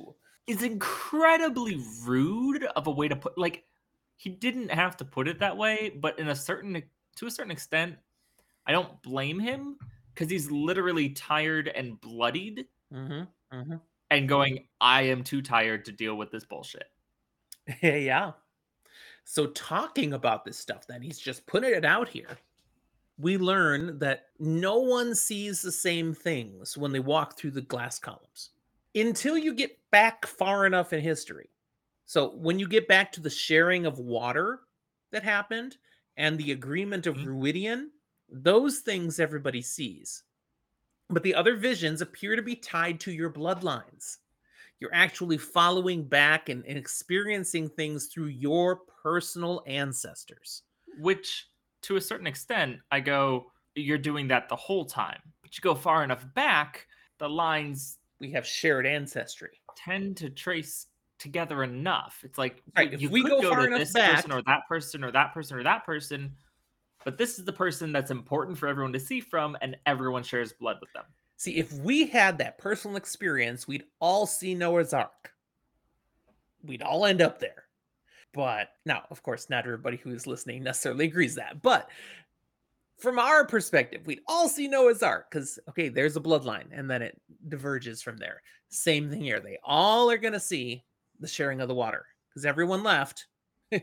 Speaker 1: is incredibly rude of a way to put like he didn't have to put it that way, but in a certain to a certain extent, I don't blame him because he's literally tired and bloodied
Speaker 2: Mhm, mhm.
Speaker 1: and going, I am too tired to deal with this bullshit.
Speaker 2: yeah. So talking about this stuff, then he's just putting it out here. We learn that no one sees the same things when they walk through the glass columns until you get back far enough in history. So when you get back to the sharing of water that happened and the agreement of
Speaker 1: Mhm.
Speaker 2: Rhuidean, those things everybody sees. But the other visions appear to be tied to your bloodlines you're actually following back and, and experiencing things through your personal ancestors.
Speaker 1: Which, to a certain extent, I go, you're doing that the whole time. But you go far enough back, the lines
Speaker 2: We have shared ancestry.
Speaker 1: tend to trace together enough. It's like
Speaker 2: Right,
Speaker 1: you,
Speaker 2: if we
Speaker 1: could
Speaker 2: go
Speaker 1: go,
Speaker 2: far
Speaker 1: to
Speaker 2: enough
Speaker 1: this
Speaker 2: back-
Speaker 1: person or that person or that person or that person, but this is the person that's important for everyone to see from, and everyone shares blood with them.
Speaker 2: See, if we had that personal experience, we'd all see Noah's Ark. We'd all end up there. But now, of course, not everybody who is listening necessarily agrees that. But from our perspective, we'd all see Noah's Ark because, okay, there's a bloodline and then it diverges from there. Same thing here. They all are going to see the sharing of the water because everyone left.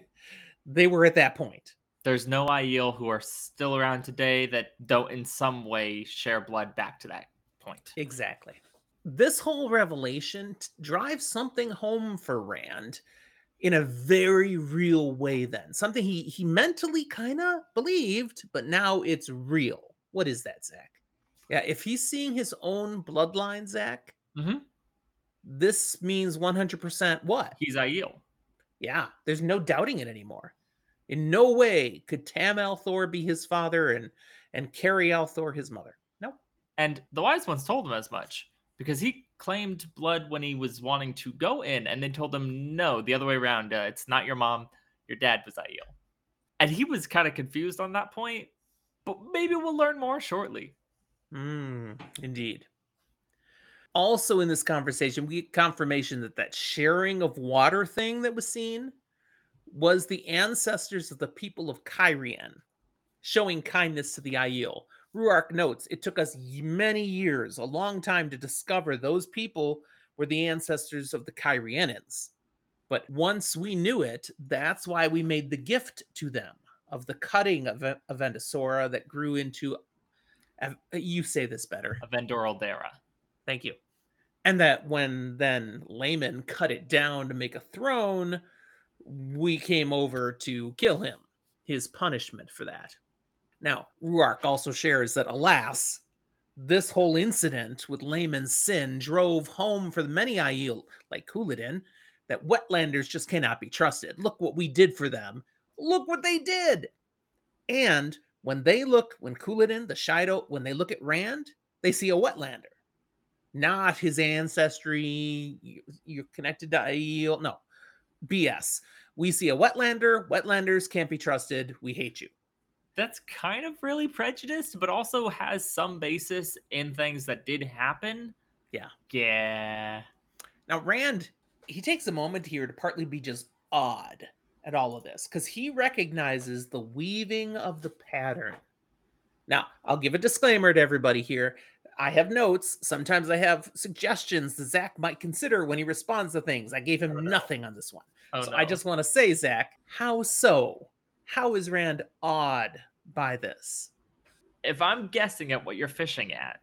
Speaker 2: they were at that point.
Speaker 1: There's no Aiel who are still around today that don't in some way share blood back to that point.
Speaker 2: Exactly. This whole revelation t- drives something home for Rand in a very real way then. Something he he mentally kind of believed, but now it's real. What is that, Zach? Yeah, if he's seeing his own bloodline, Zach,
Speaker 1: Mhm.
Speaker 2: this means 100% what?
Speaker 1: He's Aiel.
Speaker 2: Yeah, there's no doubting it anymore. In no way could Tam al'Thor be his father and and Kari al'Thor his mother. No.
Speaker 1: And the wise ones told him as much because he claimed blood when he was wanting to go in, and they told him no, the other way around. Uh, it's not your mom. Your dad was Aiel, and he was kind of confused on that point. But maybe we'll learn more shortly.
Speaker 2: Mm, indeed. Also, in this conversation, we get confirmation that that sharing of water thing that was seen was the ancestors of the people of Cairhien showing kindness to the Aiel. Rhuarc notes it took us many years, a long time to discover those people were the ancestors of the Cairhienin. But once we knew it, that's why we made the gift to them of the cutting of, a- of that grew into. You say this better.
Speaker 1: Avendoraldera.
Speaker 2: Thank you. And that when then Laman cut it down to make a throne, we came over to kill him, his punishment for that. Now, Rhuarc also shares that, alas, this whole incident with Laman's sin drove home for the many Aiel, like Couladin, that wetlanders just cannot be trusted. Look what we did for them. Look what they did. And when they look, when Couladin, the Shaido, when they look at Rand, they see a wetlander not his ancestry. You're connected to Aiel. No, BS. We see a wetlander. Wetlanders can't be trusted. We hate you.
Speaker 1: That's kind of really prejudiced, but also has some basis in things that did happen.
Speaker 2: Yeah.
Speaker 1: Yeah.
Speaker 2: Now, Rand, he takes a moment here to partly be just odd at all of this because he recognizes the weaving of the pattern. Now, I'll give a disclaimer to everybody here. I have notes. Sometimes I have suggestions that Zach might consider when he responds to things. I gave him
Speaker 1: Oh, no.
Speaker 2: nothing on this one.
Speaker 1: Oh,
Speaker 2: so
Speaker 1: no.
Speaker 2: I just want to say, Zach, how so? How is Rand awed by this?
Speaker 1: if I'm guessing at what you're fishing at,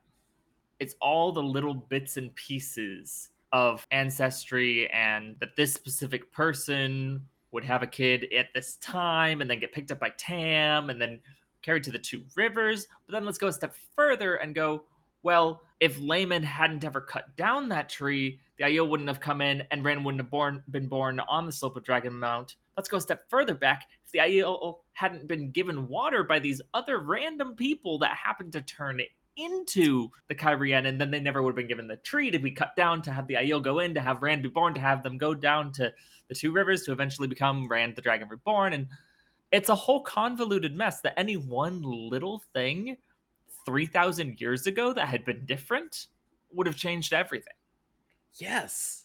Speaker 1: it's all the little bits and pieces of ancestry and that this specific person would have a kid at this time and then get picked up by Tam and then carried to the two rivers. But then let's go a step further and go, well, if Laman hadn't ever cut down that tree, the Aiel wouldn't have come in and Rand wouldn't have born, been born on the slope of Dragon Mount. Let's go a step further back. If the Aiel hadn't been given water by these other random people that happened to turn it into the Cairhien, and then they never would have been given the tree to be cut down to have the Aiel go in, to have Rand be born, to have them go down to the two rivers to eventually become Rand the Dragon Reborn. And it's a whole convoluted mess that any one little thing 3000 years ago that had been different would have changed everything
Speaker 2: Yes.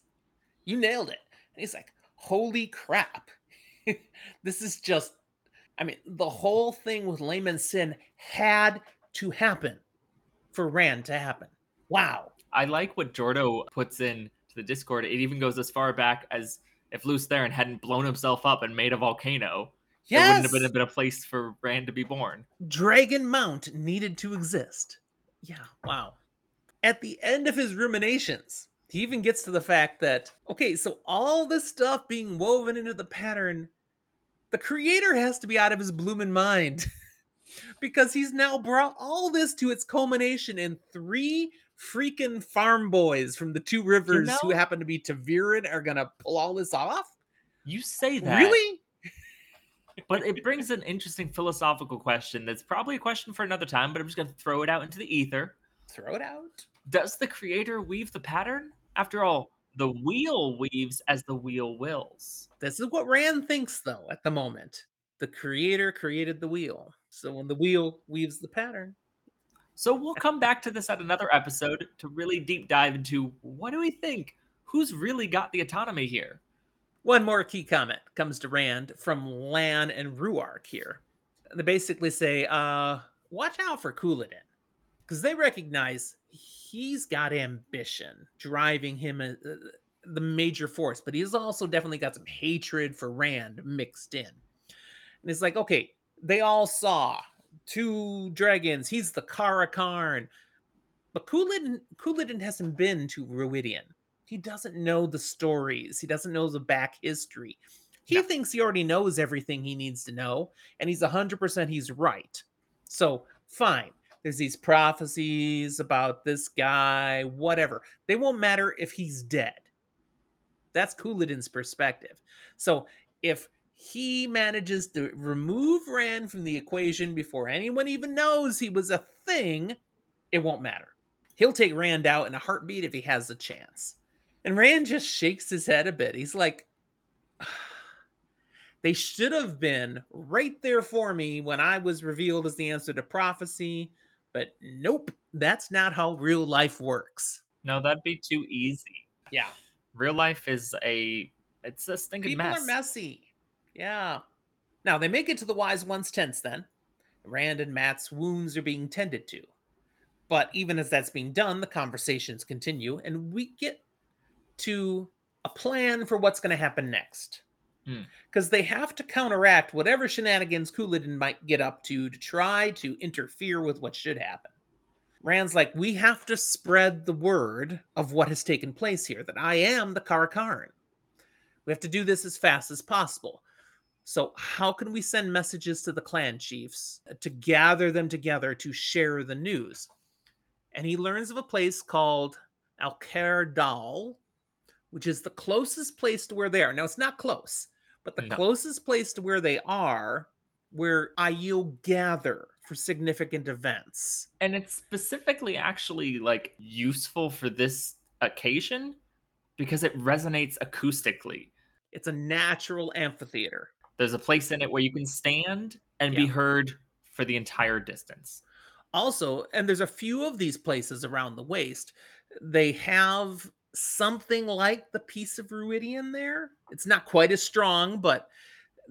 Speaker 2: You nailed it. And he's like, holy crap. this is just, I mean, the whole thing with Laman Sin had to happen for Rand to happen. Wow.
Speaker 1: I like what Jordo puts in to the Discord. It even goes as far back as if Lews Therin hadn't blown himself up and made a volcano, there wouldn't have been, been a place for Rand to be born.
Speaker 2: Dragon Mount needed to exist. Yeah, wow. At the end of his ruminations, he even gets to the fact that, okay, so all this stuff being woven into the pattern, the creator has to be out of his blooming mind because he's now brought all this to its culmination in three freaking farm boys from the two rivers who
Speaker 1: know-
Speaker 2: happen to be ta'veren are gonna pull all this off.
Speaker 1: You say that,
Speaker 2: Really?
Speaker 1: But it brings an interesting philosophical question that's probably a question for another time, but I'm just going to throw it out into the ether.
Speaker 2: Throw it out.
Speaker 1: Does the creator weave the pattern? After all, the wheel weaves as the wheel wills.
Speaker 2: This is what Rand thinks, though, at the moment. The creator created the wheel. So when the wheel weaves the pattern,
Speaker 1: So we'll come back to this at another episode to really deep dive into what do we think? Who's really got the autonomy here?
Speaker 2: One more key comment comes to Rand from Lan and Rhuarc here. They basically say, uh, watch out for Couladin. Because they recognize he's got ambition driving him uh, the major force, but he's also definitely got some hatred for Rand mixed in. And it's like, okay, they all saw two dragons. He's the Car'a'carn. But Couladin, Couladin hasn't been to Rhuidean. He doesn't know the stories. He doesn't know the back history. He
Speaker 1: No.
Speaker 2: thinks he already knows everything he needs to know, and he's 100% he's right. So, fine. There's these prophecies about this guy, whatever. They won't matter if he's dead. That's Couladin's perspective. So, if he manages to remove Rand from the equation before anyone even knows he was a thing, it won't matter. He'll take Rand out in a heartbeat if he has a chance. And Rand just shakes his head a bit. He's like, they should have been right there for me when I was revealed as the answer to prophecy. But nope, that's not how real life works.
Speaker 1: No, that'd be too easy.
Speaker 2: Yeah.
Speaker 1: Real life is a it's a stinking
Speaker 2: People
Speaker 1: mess.
Speaker 2: are messy. Yeah. Now they make it to the wise one's tents then. Rand and Mat's wounds are being tended to. But even as that's being done, the conversations continue, and we get to a plan for what's going to happen next.
Speaker 1: Hmm.
Speaker 2: Because they have to counteract whatever shenanigans Couladin might get up to to try to interfere with what should happen. Rand's like, we have to spread the word of what has taken place here, that I am the Car'a'carn. We have to do this as fast as possible. So, how can we send messages to the clan chiefs to gather them together to share the news? And he learns of a place called Alcair Dal, which is the closest place to where they are. Now, it's not close, but the
Speaker 1: No.
Speaker 2: closest place to where they are, where Aiel gather for significant events.
Speaker 1: and it's specifically actually like useful for this occasion because it resonates acoustically.
Speaker 2: It's a natural amphitheater.
Speaker 1: There's a place in it where you can stand and be heard for the entire distance.
Speaker 2: also and there's a few of these places around the waste they have something like the piece of Rhuidean there. It's not quite as strong but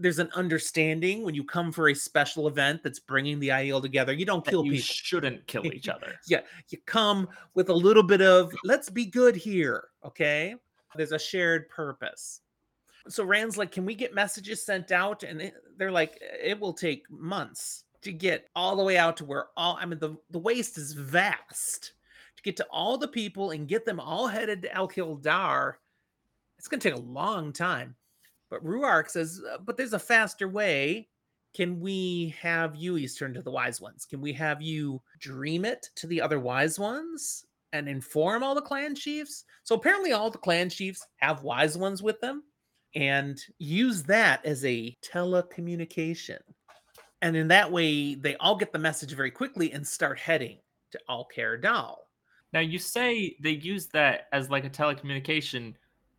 Speaker 2: there's an understanding when you come for a special event that's bringing the Aiel together you don't kill
Speaker 1: you
Speaker 2: people.
Speaker 1: shouldn't kill each other.
Speaker 2: yeah you come with a little bit of let's be good here okay? There's a shared purpose. So rand's like can we get messages sent out? And they're like it will take months to get all the way out to where all i mean the, the waste is vast get to all the people and get them all headed to Alcair Dal it's going to take a long time but Rhuarc says "Uh, but there's a faster way can we have you turn to the wise ones? Can we have you dream it to the other wise ones and inform all the clan chiefs? So apparently, all the clan chiefs have wise ones with them and use that as a telecommunication. And in that way, they all get the message very quickly and start heading to Alcair Dal.
Speaker 1: Now you say they use that as like a telecommunication,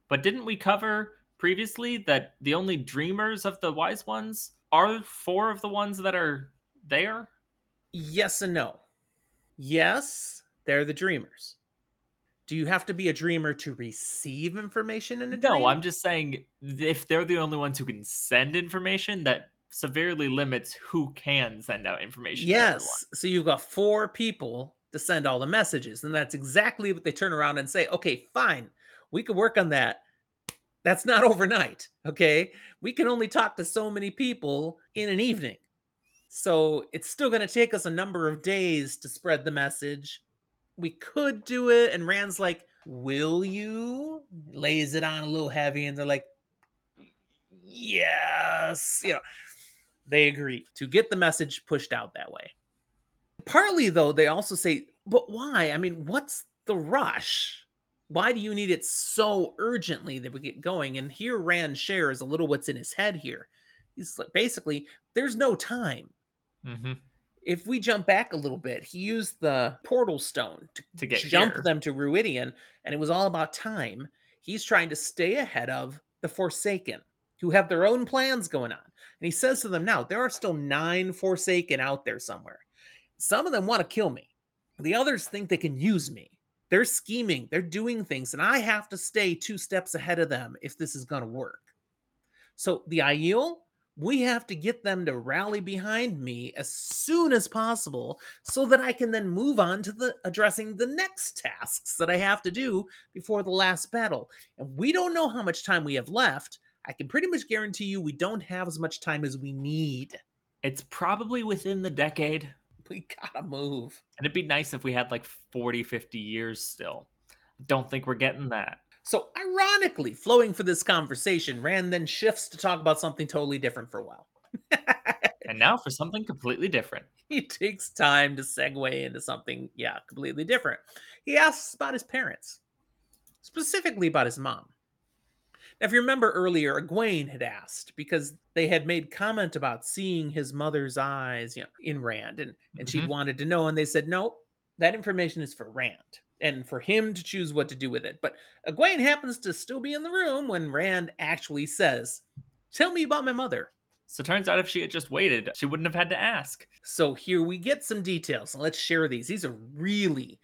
Speaker 1: but didn't we cover previously that the only dreamers of the wise ones are four of the ones that are there?
Speaker 2: Yes and no. Yes, they're the dreamers. Do you have to be a dreamer to receive information in a dream?
Speaker 1: No, I'm just saying if they're the only ones who can send information, that severely limits who can send out information.
Speaker 2: Yes. So you've got four people to send all the messages. And that's exactly what they turn around and say, okay, fine, we can work on that. That's not overnight. Okay. We can only talk to so many people in an evening. So it's still going to take us a number of days to spread the message. We could do it. And Rand's like, will you? Lays it on a little heavy. And they're like, yes. You know, they agree to get the message pushed out that way. Partly, though, they also say, but why? I mean, what's the rush? Why do you need it so urgently that we get going? And here, Rand shares a little what's in his head here. He's like, basically, there's no time.
Speaker 1: Mhm.
Speaker 2: If we jump back a little bit, he used the portal stone to,
Speaker 1: To get
Speaker 2: jump
Speaker 1: here.
Speaker 2: them to Rhuidean, and it was all about time. He's trying to stay ahead of the Forsaken, who have their own plans going on. And he says to them now, there are still nine Forsaken out there somewhere. Some of them want to kill me. The others think they can use me. They're scheming, they're doing things, and I have to stay two steps ahead of them if this is going to work. So the Aiel, we have to get them to rally behind me as soon as possible so that I can then move on to the addressing the next tasks that I have to do before the last battle. And we don't know how much time we have left. I can pretty much guarantee you we don't have as much time as we need.
Speaker 1: It's probably within the decade.
Speaker 2: We gotta move.
Speaker 1: And it'd be nice if we had like 40, 50 years still. Don't think we're getting that.
Speaker 2: So, ironically, flowing for this conversation, Rand then shifts to talk about something totally different for a while.
Speaker 1: And now for something completely different.
Speaker 2: he takes time to segue into something, yeah, completely different. He asks about his parents, specifically about his mom. Now, if you remember earlier, Egwene had asked because they had made comment about seeing his mother's eyes, you know, in Rand, and and she
Speaker 1: Mhm.
Speaker 2: wanted to know, and they said no, that information is for Rand and for him to choose what to do with it. But Egwene happens to still be in the room when Rand actually says, "Tell me about my mother."
Speaker 1: So turns out if she had just waited, she wouldn't have had to ask.
Speaker 2: So here we get some details. Let's share these. These are really,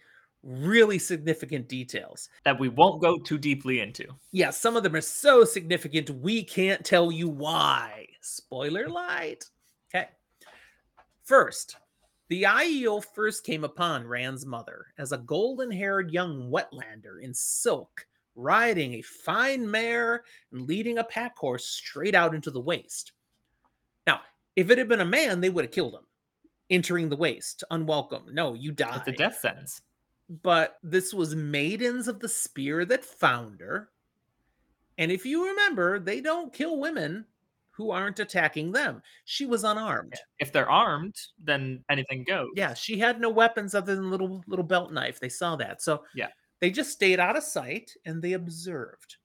Speaker 2: really significant details.
Speaker 1: That we won't go too deeply into.
Speaker 2: Yeah, some of them are so significant we can't tell you why. Spoiler light. Okay. First, the Aiel first came upon Rand's mother as a golden-haired young wetlander in silk, riding a fine mare and leading a pack horse straight out into the waste. Now, if it had been a man, they would have killed him. Entering the waste, unwelcome. No, you die.
Speaker 1: It's a death sentence.
Speaker 2: But this was maidens of the spear that found her. And if you remember, they don't kill women who aren't attacking them. She was unarmed.
Speaker 1: If they're armed, then anything goes.
Speaker 2: Yeah, she had no weapons other than little little belt knife. They saw that. So
Speaker 1: Yeah.
Speaker 2: they just stayed out of sight and they observed.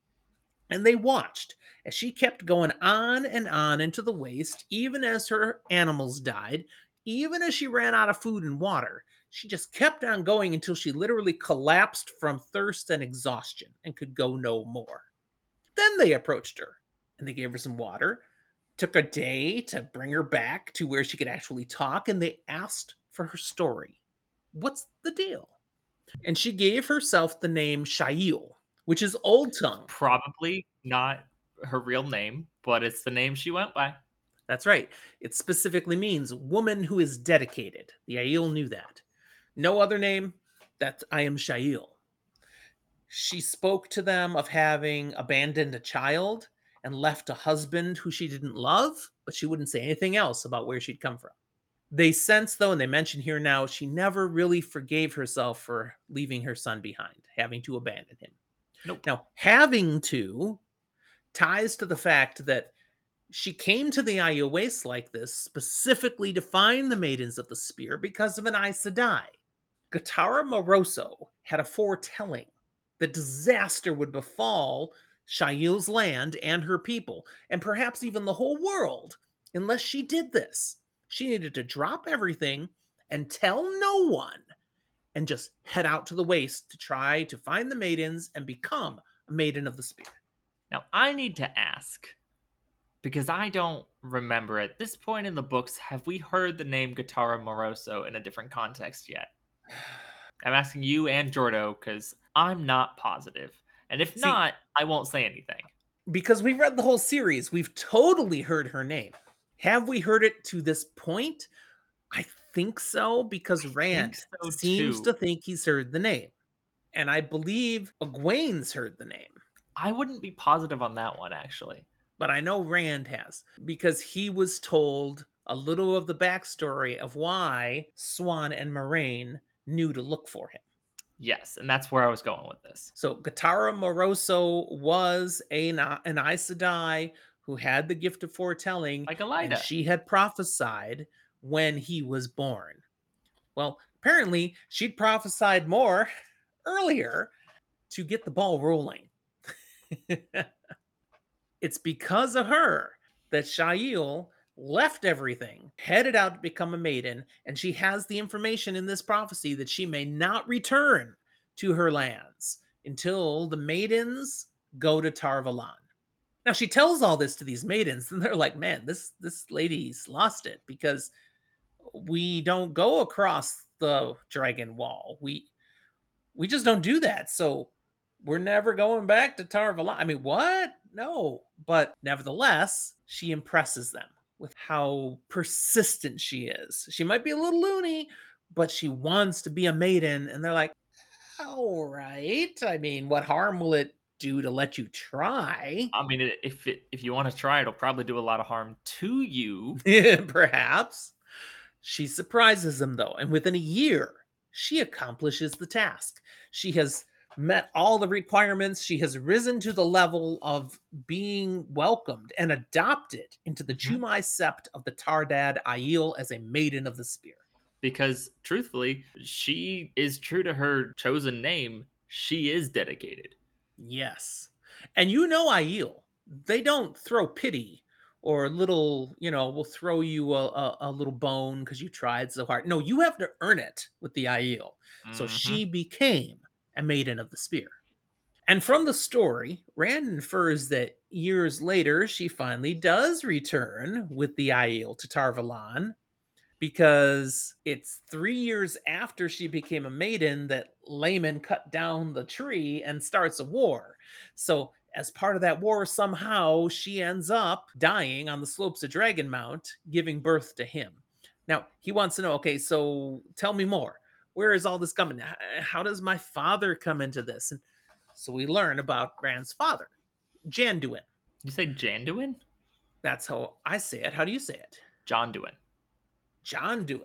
Speaker 2: And they watched as she kept going on and on into the waste, even as her animals died, even as she ran out of food and water. She just kept on going until she literally collapsed from thirst and exhaustion and could go no more. Then they approached her and they gave her some water. Took a day to bring her back to where she could actually talk, and they asked for her story. What's the deal? And she gave herself the name Shail, which is Old Tongue.
Speaker 1: Probably not her real name, but it's the name she went by.
Speaker 2: That's right. It specifically means woman who is dedicated. The Aiel knew that. No other name. That I am Shail. She spoke to them of having abandoned a child and left a husband who she didn't love, but she wouldn't say anything else about where she'd come from. They sense, though, and they mention here now, she never really forgave herself for leaving her son behind, having to abandon him.
Speaker 1: Nope.
Speaker 2: Now, having to ties to the fact that she came to the Aiel Waste like this specifically to find the Maidens of the Spear because of an Aes Sedai. Gitara Moroso had a foretelling that disaster would befall Shail's land and her people, and perhaps even the whole world, unless she did this. She needed to drop everything and tell no one and just head out to the waste to try to find the maidens and become a maiden of the spear.
Speaker 1: Now, I need to ask because I don't remember at this point in the books, have we heard the name Gitara Moroso in a different context yet? I'm asking you and Jordo because I'm not positive. And if
Speaker 2: See-
Speaker 1: not, I won't say anything.
Speaker 2: because we've read the whole series, we've totally heard her name. Have we heard it to this point? I think so because Rand
Speaker 1: so,
Speaker 2: seems
Speaker 1: too.
Speaker 2: to think he's heard the name. And I believe Egwene's heard the name,
Speaker 1: I wouldn't be positive on that one, actually.
Speaker 2: but I know Rand has because he was told a little of the backstory of why Siuan and Moiraine knew to look for him.
Speaker 1: Yes, and that's where I was going with this.
Speaker 2: So Gitara Moroso was a, an Aes Sedai who had the gift of foretelling,
Speaker 1: Like Elaida.
Speaker 2: she had prophesied when he was born. Well, apparently she'd prophesied more earlier to get the ball rolling. it's because of her that Shail left everything, headed out to become a maiden, and she has the information in this prophecy that she may not return to her lands until the maidens go to Tar Valon. Now she tells all this to these maidens, and they're like, "Man, this this lady's lost it because we don't go across the dragon wall. We we just don't do that. So we're never going back to Tar Valon. I mean, what? No. But nevertheless, she impresses them with how persistent she is. She might be a little loony, but she wants to be a maiden. And they're like, all right. I mean, what harm will it do to let you try?
Speaker 1: I mean, if it, if you want to try, it'll probably do a lot of harm to you.
Speaker 2: Perhaps. She surprises them though, and within a year, she accomplishes the task. She has met all the requirements. She has risen to the level of being welcomed and adopted into the
Speaker 1: Mhm.
Speaker 2: Jumai sept of the Taardad Aiel as a maiden of the spear.
Speaker 1: Because truthfully, she is true to her chosen name. She is dedicated.
Speaker 2: Yes. And you know Aiel, they don't throw pity or little, you know, we'll throw you a, a, a little bone because you tried so hard. No, you have to earn it with the Aiel. So
Speaker 1: Mhm.
Speaker 2: she became a maiden of the spear. And from the story, Rand infers that years later, she finally does return with the Aiel to Tar Valon because it's three years after she became a maiden that Laman cut down the tree and starts a war. So, as part of that war, somehow she ends up dying on the slopes of Dragonmount, giving birth to him. Now, he wants to know okay, so tell me more. Where is all this coming? How does my father come into this? And so we learn about Rand's father, Janduin.
Speaker 1: You say Janduin?
Speaker 2: That's how I say it. How do you say it?
Speaker 1: John Duin.
Speaker 2: John Duin.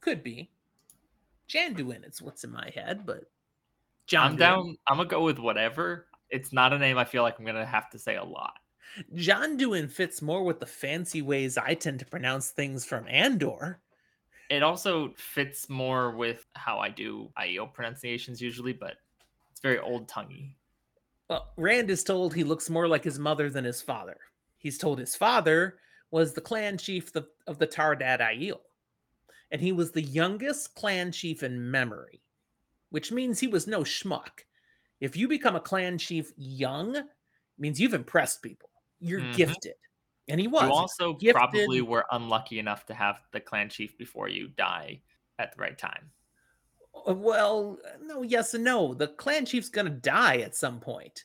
Speaker 2: Could be. Janduin, it's what's in my head, but John
Speaker 1: I'm
Speaker 2: Duin.
Speaker 1: down. I'm gonna go with whatever. It's not a name I feel like I'm gonna have to say a lot.
Speaker 2: John Duin fits more with the fancy ways I tend to pronounce things from Andor.
Speaker 1: It also fits more with how I do IEO pronunciations usually, but it's very old tonguey.
Speaker 2: Well, Rand is told he looks more like his mother than his father. He's told his father was the clan chief of, of the Taardad Aiel, and he was the youngest clan chief in memory, which means he was no schmuck. If you become a clan chief young, it means you've impressed people. You're
Speaker 1: Mhm.
Speaker 2: gifted, and he was.
Speaker 1: You also
Speaker 2: gifted-
Speaker 1: probably were unlucky enough to have the clan chief before you die at the right time.
Speaker 2: Uh, Well, no, yes and no. The clan chief's going to die at some point.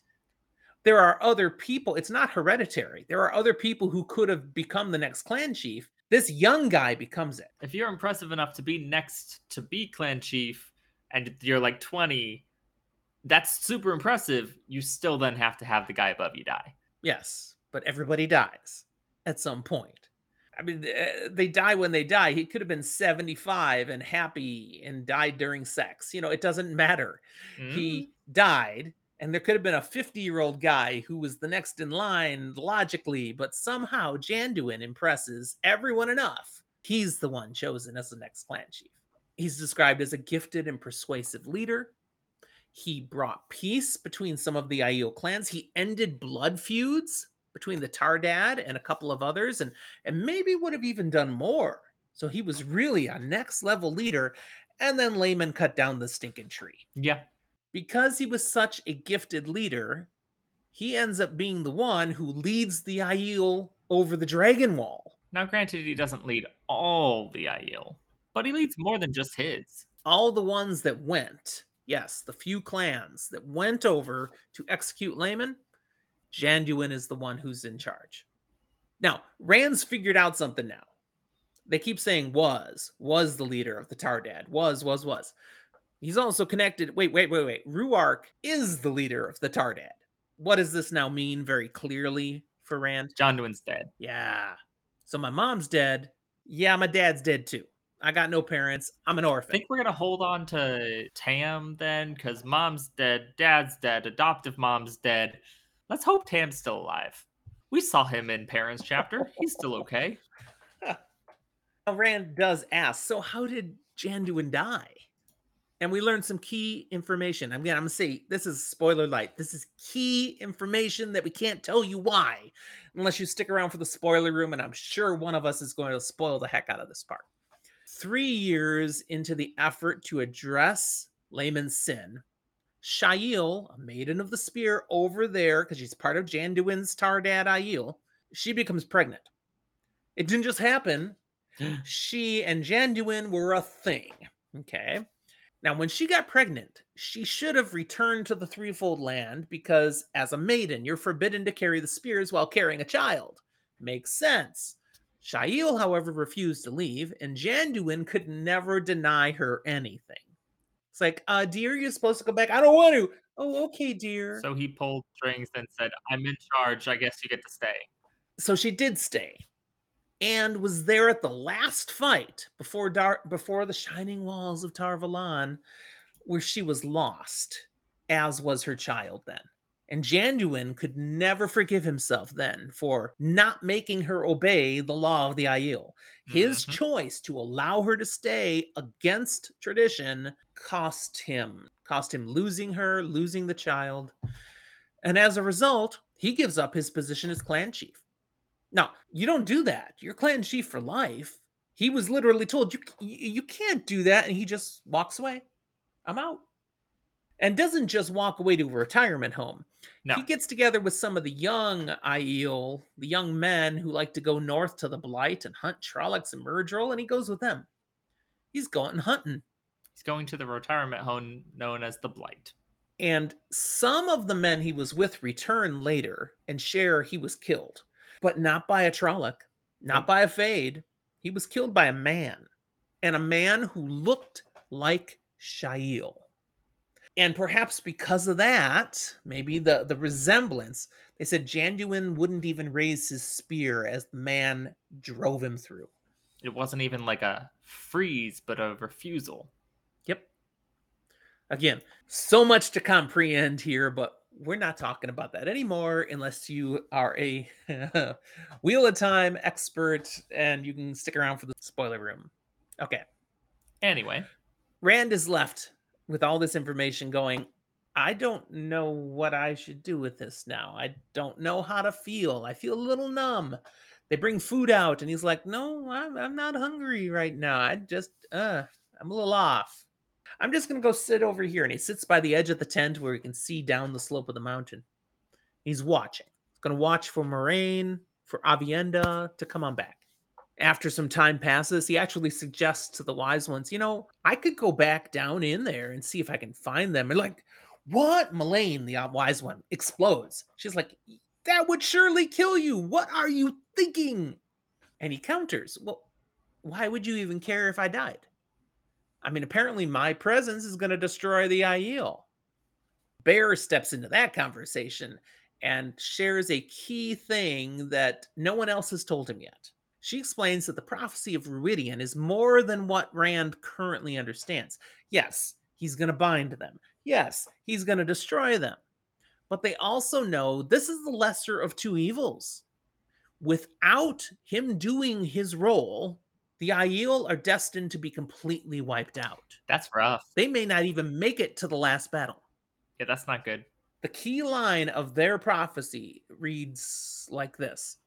Speaker 2: There are other people. It's not hereditary. There are other people who could have become the next clan chief. This young guy becomes it.
Speaker 1: If you're impressive enough to be next to be clan chief and you're like 20, that's super impressive. You still then have to have the guy above you die.
Speaker 2: Yes, but everybody dies at some point. I mean, uh, they die when they die. He could have been 75 and happy and died during sex. You know, it doesn't matter.
Speaker 1: Mm,
Speaker 2: he died and there could have been a 50 year old guy who was the next in line logically but somehow janduin impresses everyone enough he's the one chosen as the next clan chief he's described as a gifted and persuasive leader he brought peace between some of the Aiel clans he ended blood feuds between the Taardad and a couple of others and and maybe would have even done more so he was really a next level leader and then Laman cut down the stinking tree
Speaker 1: yeah.
Speaker 2: because he was such a gifted leader, he ends up being the one who leads the Aiel over the dragon wall.
Speaker 1: Now, granted, he doesn't lead all the Aiel, but he leads more than just his.
Speaker 2: All the ones that went, yes, the few clans that went over to execute Laman, Janduin is the one who's in charge. Now, Rand's figured out something now. They keep saying was, was the leader of the Taardad, was, was, was. He's also connected. Wait, wait, wait, wait. Rhuarc is the leader of the Taardad. What does this now mean very clearly for Rand?
Speaker 1: Janduin's dead.
Speaker 2: Yeah. So my mom's dead. Yeah, my dad's dead too. I got no parents. I'm an orphan.
Speaker 1: I think we're gonna hold on to Tam then, because mom's dead, dad's dead, adoptive mom's dead. Let's hope Tam's still alive. We saw him in Perrin's chapter. He's still okay.
Speaker 2: Rand does ask, so how did Janduin die? And we learned some key information. Again, I'm gonna say this is spoiler light. This is key information that we can't tell you why unless you stick around for the spoiler room, and I'm sure one of us is going to spoil the heck out of this part. Three years into the effort to address Laman's sin, Shaiel, a maiden of the spear over there, because she's part of Janduin's Taardad Aiel, she becomes pregnant. It didn't just happen. she and Janduin were a thing. Okay. Now, when she got pregnant, she should have returned to the threefold land because, as a maiden, you're forbidden to carry the spears while carrying a child. Makes sense. Shaiel, however, refused to leave, and Janduin could never deny her anything. It's like, uh, dear, you're supposed to go back. I don't want to. Oh, okay, dear.
Speaker 1: So he pulled strings and said, I'm in charge. I guess you get to stay.
Speaker 2: so she did stay and was there at the last fight before Dar- before the shining walls of Tar Valon where she was lost as was her child then and Janduin could never forgive himself then for not making her obey the law of the Aiel. His
Speaker 1: Mhm.
Speaker 2: choice to allow her to stay against tradition cost him cost him losing her, losing the child. And as a result, he gives up his position as clan chief. Now, you don't do that. You're clan chief for life. He was literally told you you can't do that and he just walks away. I'm out. And doesn't just walk away to a retirement home.
Speaker 1: No.
Speaker 2: He gets together with some of the young Aiel, the young men who like to go north to the Blight and hunt Trollocs and Myrddraal, and he goes with them. He's going hunting.
Speaker 1: He's going to the retirement home known as the Blight.
Speaker 2: And some of the men he was with return later and share he was killed, but not by a Trolloc, not
Speaker 1: mm.
Speaker 2: by a Fade. He was killed by a man, and a man who looked like Shaiel. And perhaps because of that, maybe the, the resemblance, they said Janduin wouldn't even raise his spear as the man drove him through.
Speaker 1: It wasn't even like a freeze, but a refusal.
Speaker 2: Again, so much to comprehend here, but we're not talking about that anymore unless you are a Wheel of Time expert and you can stick around for the spoiler room. Okay.
Speaker 1: Anyway,
Speaker 2: Rand is left with all this information going, I don't know what I should do with this now. I don't know how to feel. I feel a little numb. They bring food out and he's like, No, I'm, I'm not hungry right now. I just, uh, I'm a little off. I'm just going to go sit over here. And he sits by the edge of the tent where he can see down the slope of the mountain. He's watching. He's going to watch for Moiraine, for Aviendha to come on back after some time passes, he actually suggests to the wise ones, you know, I could go back down in there and see if I can find them. And like, what? Melaine, the wise one, explodes. She's like, that would surely kill you. What are you thinking? And he counters, well, why would you even care if I died? I mean, apparently my presence is going to destroy the Aiel. Bair steps into that conversation and shares a key thing that no one else has told him yet. She explains that the prophecy of Rhuidean is more than what Rand currently understands. Yes, he's going to bind them. Yes, he's going to destroy them. But they also know this is the lesser of two evils. Without him doing his role, the Aiel are destined to be completely wiped out.
Speaker 1: that's rough.
Speaker 2: They may not even make it to the last battle.
Speaker 1: Yeah, that's not good.
Speaker 2: The key line of their prophecy reads like this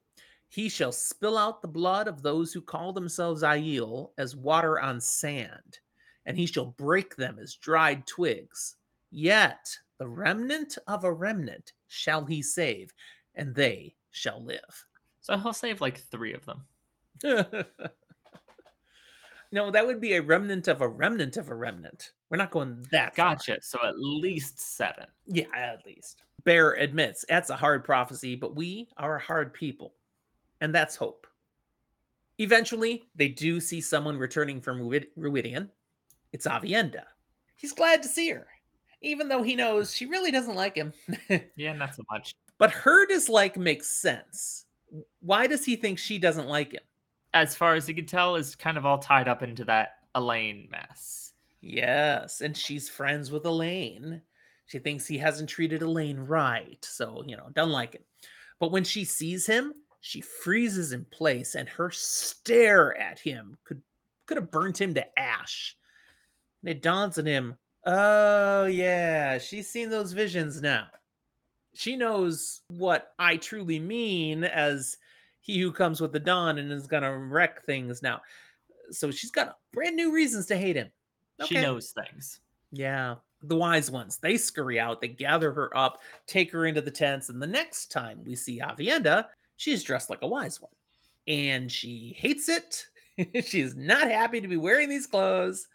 Speaker 2: He shall spill out the blood of those who call themselves Aiel as water on sand, and he shall break them as dried twigs. Yet The remnant of a remnant shall he save, and they shall live.
Speaker 1: So he'll save like three of them.
Speaker 2: no, that would be a remnant of a remnant of a remnant. We're not going that far.
Speaker 1: Gotcha. So at least seven.
Speaker 2: Yeah, at least. Bair admits that's a hard prophecy, but we are a hard people. And that's hope. Eventually, they do see someone returning from Ruid- Rhuidean. It's Aviendha. He's glad to see her, even though he knows she really doesn't like him.
Speaker 1: Yeah, not so much.
Speaker 2: but her dislike makes sense. Why does he think she doesn't like him?
Speaker 1: As far as you can tell, is kind of all tied up into that Elayne mess.
Speaker 2: Yes, and she's friends with Elayne. She thinks he hasn't treated Elayne right, so, you know, doesn't like it. But when she sees him, she freezes in place, and her stare at him could could have burnt him to ash. And it dawns on him, oh yeah, she's seen those visions now. She knows what I truly mean as he who comes with the dawn and is gonna wreck things now. So she's got brand new reasons to hate him.
Speaker 1: She knows things.
Speaker 2: Yeah. The wise ones, they scurry out, they gather her up, take her into the tents, and the next time we see Aviendha, she's dressed like a wise one. And she hates it. She's not happy to be wearing these clothes.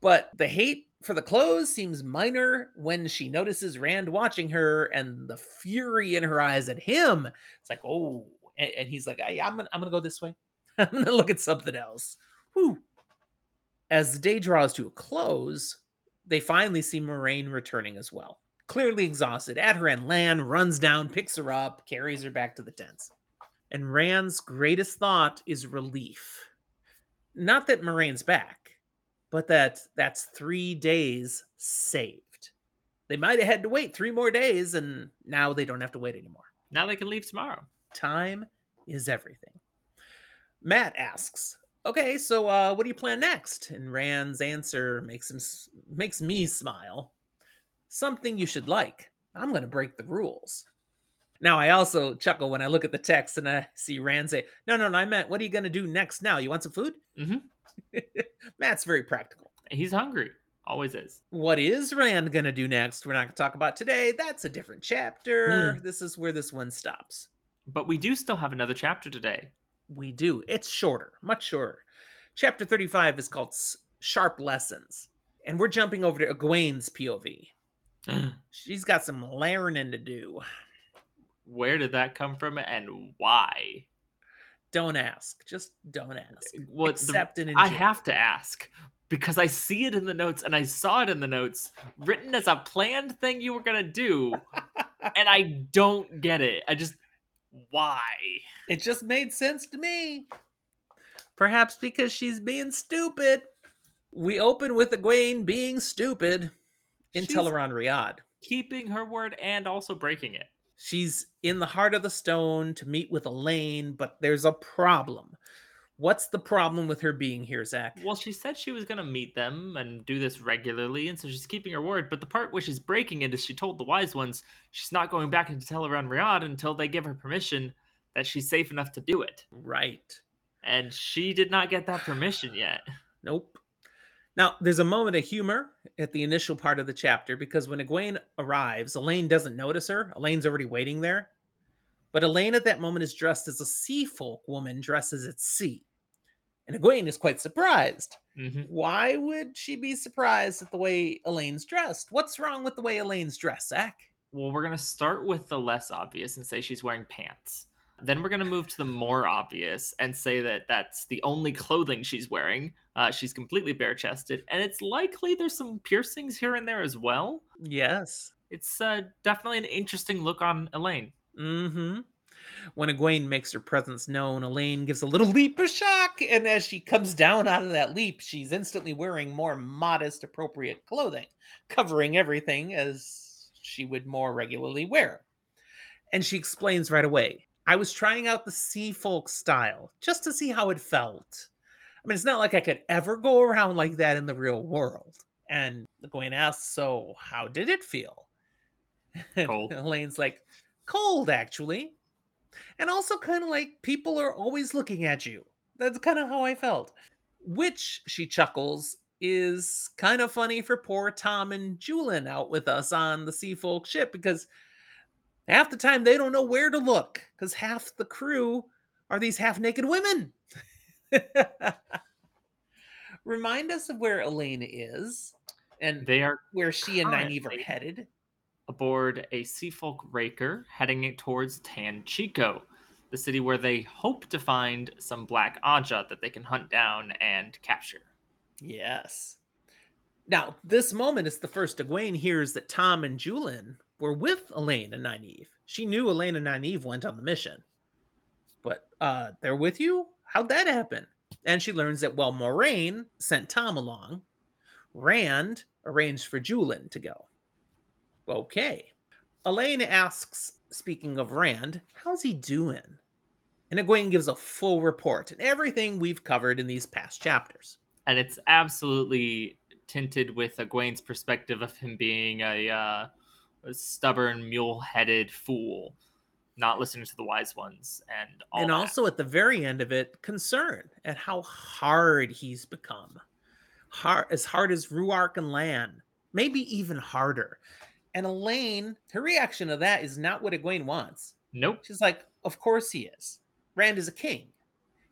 Speaker 2: But the hate for the clothes seems minor when she notices Rand watching her and the fury in her eyes at him. It's like, oh, and, and he's like, ah, I, I'm, gonna, I'm gonna go this way. I'm gonna look at something else. Whew. As the day draws to a close, they finally see Moiraine returning as well. Clearly exhausted, at her end, Lan runs down, picks her up, carries her back to the tents. And Rand's greatest thought is relief. Not that Moiraine's back, but that that's three days saved. They might have had to wait three more days, and now they don't have to wait anymore.
Speaker 1: Now they can leave tomorrow.
Speaker 2: Time is everything. Mat asks, "Okay, so uh, what do you plan next?" And Rand's answer makes him makes me smile. Something you should like. I'm going to break the rules. Now I also chuckle when I look at the text and I see Rand say, "No, no, no, I meant, what are you going to do next? Now, you want some food?"
Speaker 1: Mhm.
Speaker 2: Mat's very practical.
Speaker 1: He's hungry. Always is.
Speaker 2: What is Rand going to do next? We're not going to talk about today. That's a different chapter. This is where this one stops.
Speaker 1: But we do still have another chapter today.
Speaker 2: We do. It's shorter, much shorter. Chapter 35 is called Sharp Lessons. And we're jumping over to Egwene's POV. She's got some learning to do.
Speaker 1: Where did that come from and why?
Speaker 2: Don't ask. Just don't ask.
Speaker 1: What the-
Speaker 2: and enjoy.
Speaker 1: I have to ask because I see it in the notes and I saw it in the notes written as a planned thing you were gonna do, and I don't get it. I just why?
Speaker 2: It just made sense to me. Perhaps because she's being stupid. We open with Egwene being stupid in
Speaker 1: She's-
Speaker 2: Tel'aran'rhiod.
Speaker 1: Keeping her word and also breaking it.
Speaker 2: She's in the heart of the stone to meet with Elayne, but there's a problem. What's the problem with her being here, Zach?
Speaker 1: Well, she said she was gonna meet them and do this regularly, and so she's keeping her word. But the part where she's breaking it is she told the wise ones she's not going back into Tel'aran'rhiod until they give her permission that she's safe enough to do it.
Speaker 2: Right.
Speaker 1: And she did not get that permission yet.
Speaker 2: Nope. Now, there's a moment of humor at the initial part of the chapter because when Egwene arrives, Elayne doesn't notice her. Elayne's already waiting there. But Elayne at that moment is dressed as a sea folk woman dresses at sea. And Egwene is quite surprised.
Speaker 1: hmm
Speaker 2: Why would she be surprised at the way Elayne's dressed? What's wrong with the way Elayne's dressed, Zach?
Speaker 1: Well, we're gonna start with the less obvious and say she's wearing pants. Then we're gonna move to the more obvious and say that that's the only clothing she's wearing. Uh, she's completely bare chested, and it's likely there's some piercings here and there as well.
Speaker 2: Yes.
Speaker 1: It's uh, definitely an interesting look on Elayne.
Speaker 2: Mm-hmm. When Egwene makes her presence known, Elayne gives a little leap of shock, and as she comes down out of that leap, she's instantly wearing more modest, appropriate clothing, covering everything as she would more regularly wear. And she explains right away I was trying out the sea folk style just to see how it felt. I mean, it's not like I could ever go around like that in the real world. And Egwene asks, So, how did it feel?
Speaker 1: Cold.
Speaker 2: Elayne's like, Cold, actually. And also kind of like people are always looking at you. That's kind of how I felt. Which, she chuckles, is kind of funny for poor Tom and Juilin out with us on the Sea Folk ship because half the time they don't know where to look because half the crew are these half naked women. Remind us of where Elayne is and
Speaker 1: They are
Speaker 2: where she and Nynaeve are headed.
Speaker 1: Aboard a Seafolk Raker heading towards Tanchico, the city where they hope to find some black Ajah that they can hunt down and capture.
Speaker 2: Yes. Now, this moment is the first Egwene hears that Tom and Juilin were with Elayne and Nynaeve. She knew Elayne and Nynaeve went on the mission. But uh they're with you? How'd that happen? And she learns that well, Moiraine sent Tom along. Rand arranged for Juilin to go. Okay. Elayne asks, speaking of Rand, how's he doing? And Egwene gives a full report and everything we've covered in these past chapters.
Speaker 1: And it's absolutely tinted with Egwene's perspective of him being a, uh, a stubborn, mule-headed fool, not listening to the wise ones, and all
Speaker 2: and
Speaker 1: that.
Speaker 2: also at the very end of it, concern at how hard he's become. Hard as hard as Rhuarc and Lan, maybe even harder. And Elayne, her reaction to that is not what Egwene wants.
Speaker 1: nope.
Speaker 2: She's like, Of course he is. Rand is a king.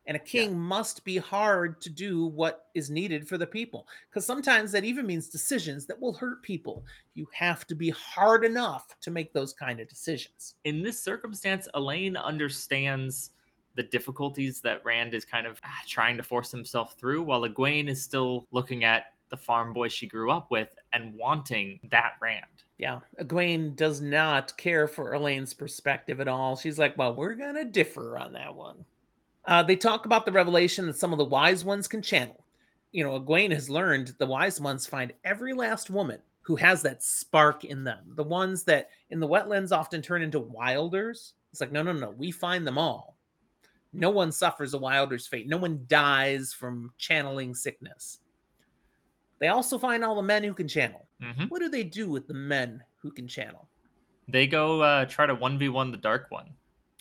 Speaker 2: And a king must be hard to do what is needed for the people. Because sometimes that even means decisions that will hurt people. You have to be hard enough to make those kind of decisions.
Speaker 1: in this circumstance, Elayne understands the difficulties that Rand is kind of ah, trying to force himself through, while Egwene is still looking at the farm boy she grew up with and wanting that Rand.
Speaker 2: Yeah, Egwene does not care for Elayne's perspective at all. She's like, well, we're going to differ on that one. Uh, they talk about the revelation that some of the wise ones can channel. You know, Egwene has learned the wise ones find every last woman who has that spark in them. The ones that in the wetlands often turn into wilders. It's like, no, no, no, we find them all. No one suffers a wilder's fate. No one dies from channeling sickness. They also find all the men who can channel.
Speaker 1: Mhm.
Speaker 2: What do they do with the men who can channel?
Speaker 1: They go uh, try to 1v1 the Dark One.